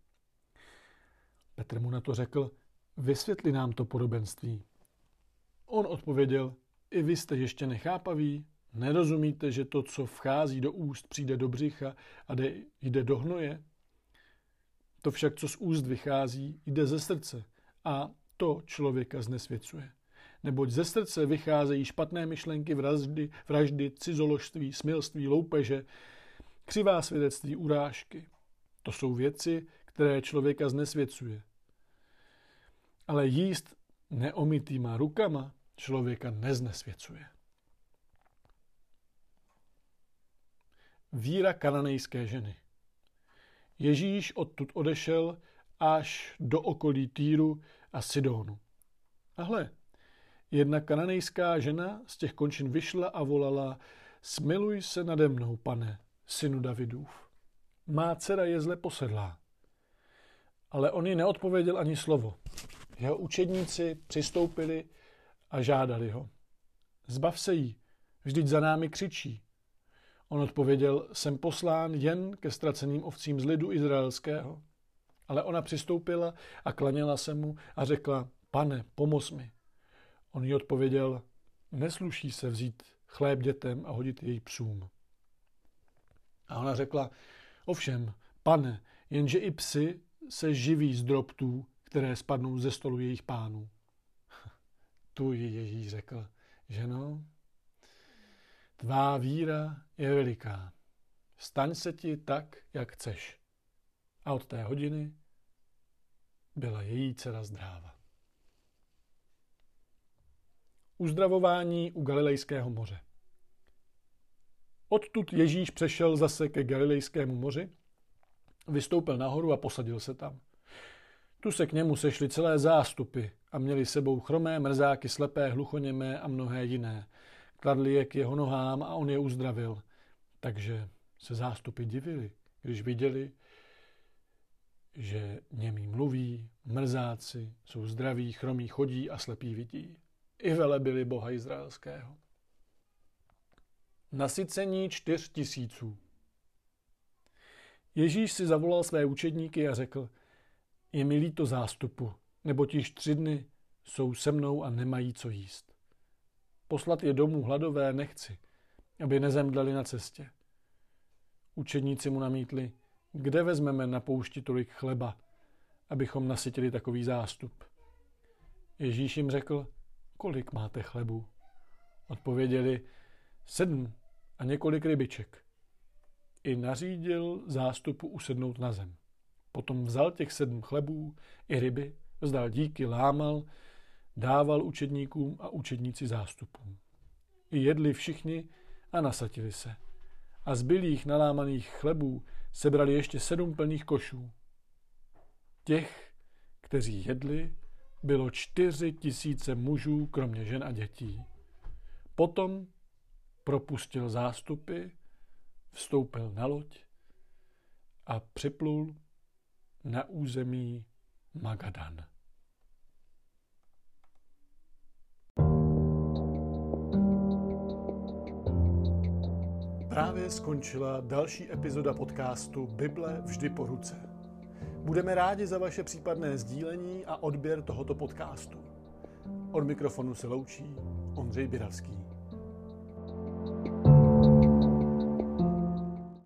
Petr mu na to řekl, vysvětli nám to podobenství. On odpověděl, i vy jste ještě nechápaví, nerozumíte, že to, co vchází do úst, přijde do břicha a jde, do hnoje? To však, co z úst vychází, jde ze srdce a to člověka znesvěcuje. Neboť ze srdce vycházejí špatné myšlenky, vraždy, vraždy cizoložství, smilství, loupeže, křivá svědectví, urážky. To jsou věci, které člověka znesvěcuje. Ale jíst neomytýma rukama člověka neznesvěcuje. Víra kananejské ženy. Ježíš odtud odešel až do okolí Týru a Sidonu. A hle, jedna kananejská žena z těch končin vyšla a volala Smiluj se nade mnou, pane, synu Davidův. Má dcera je zle posedlá. Ale on jí neodpověděl ani slovo. Jeho učedníci přistoupili a žádali ho. Zbav se jí, vždyť za námi křičí. On odpověděl, jsem poslán jen ke ztraceným ovcím z lidu izraelského. Ale ona přistoupila a klaněla se mu a řekla, pane, pomoz mi. On jí odpověděl, nesluší se vzít chléb dětem a hodit jej psům. A ona řekla, ovšem, pane, jenže i psy se živí z drobtů, které spadnou ze stolu jejich pánů. Tu ji Ježíš řekl, ženo, tvá víra je veliká. Staň se ti tak, jak chceš. A od té hodiny byla její dcera zdráva. Uzdravování u Galilejského moře. Odtud Ježíš přešel zase ke Galilejskému moři, vystoupil nahoru a posadil se tam. Tu se k němu sešly celé zástupy a měli sebou chromé, mrzáky, slepé, hluchoněmé a mnohé jiné. Kladli je k jeho nohám a on je uzdravil. Takže se zástupy divili, když viděli, že němí mluví, mrzáci jsou zdraví, chromí chodí a slepí vidí. I byli Boha Izraelského. Nasycení čtyř tisíců. Ježíš si zavolal své učedníky a řekl, je mi líto zástupu, nebo již tři dny jsou se mnou a nemají co jíst. Poslat je domů hladové nechci, aby nezemdleli na cestě. Učedníci mu namítli, kde vezmeme na poušti tolik chleba, abychom nasytili takový zástup. Ježíš jim řekl, kolik máte chlebu? Odpověděli, sedm a několik rybiček. I nařídil zástupu usednout na zem. Potom vzal těch sedm chlebů i ryby, vzdal díky, lámal, dával učedníkům a učedníci zástupům. I jedli všichni a nasatili se. A z bylých nalámaných chlebů sebrali ještě sedm plných košů. Těch, kteří jedli, bylo čtyři tisíce mužů, kromě žen a dětí. Potom propustil zástupy, vstoupil na loď a připlul na území Magadan. Právě skončila další epizoda podcastu Bible vždy po ruce. Budeme rádi za vaše případné sdílení a odběr tohoto podcastu. Od mikrofonu se loučí Ondřej Biravský.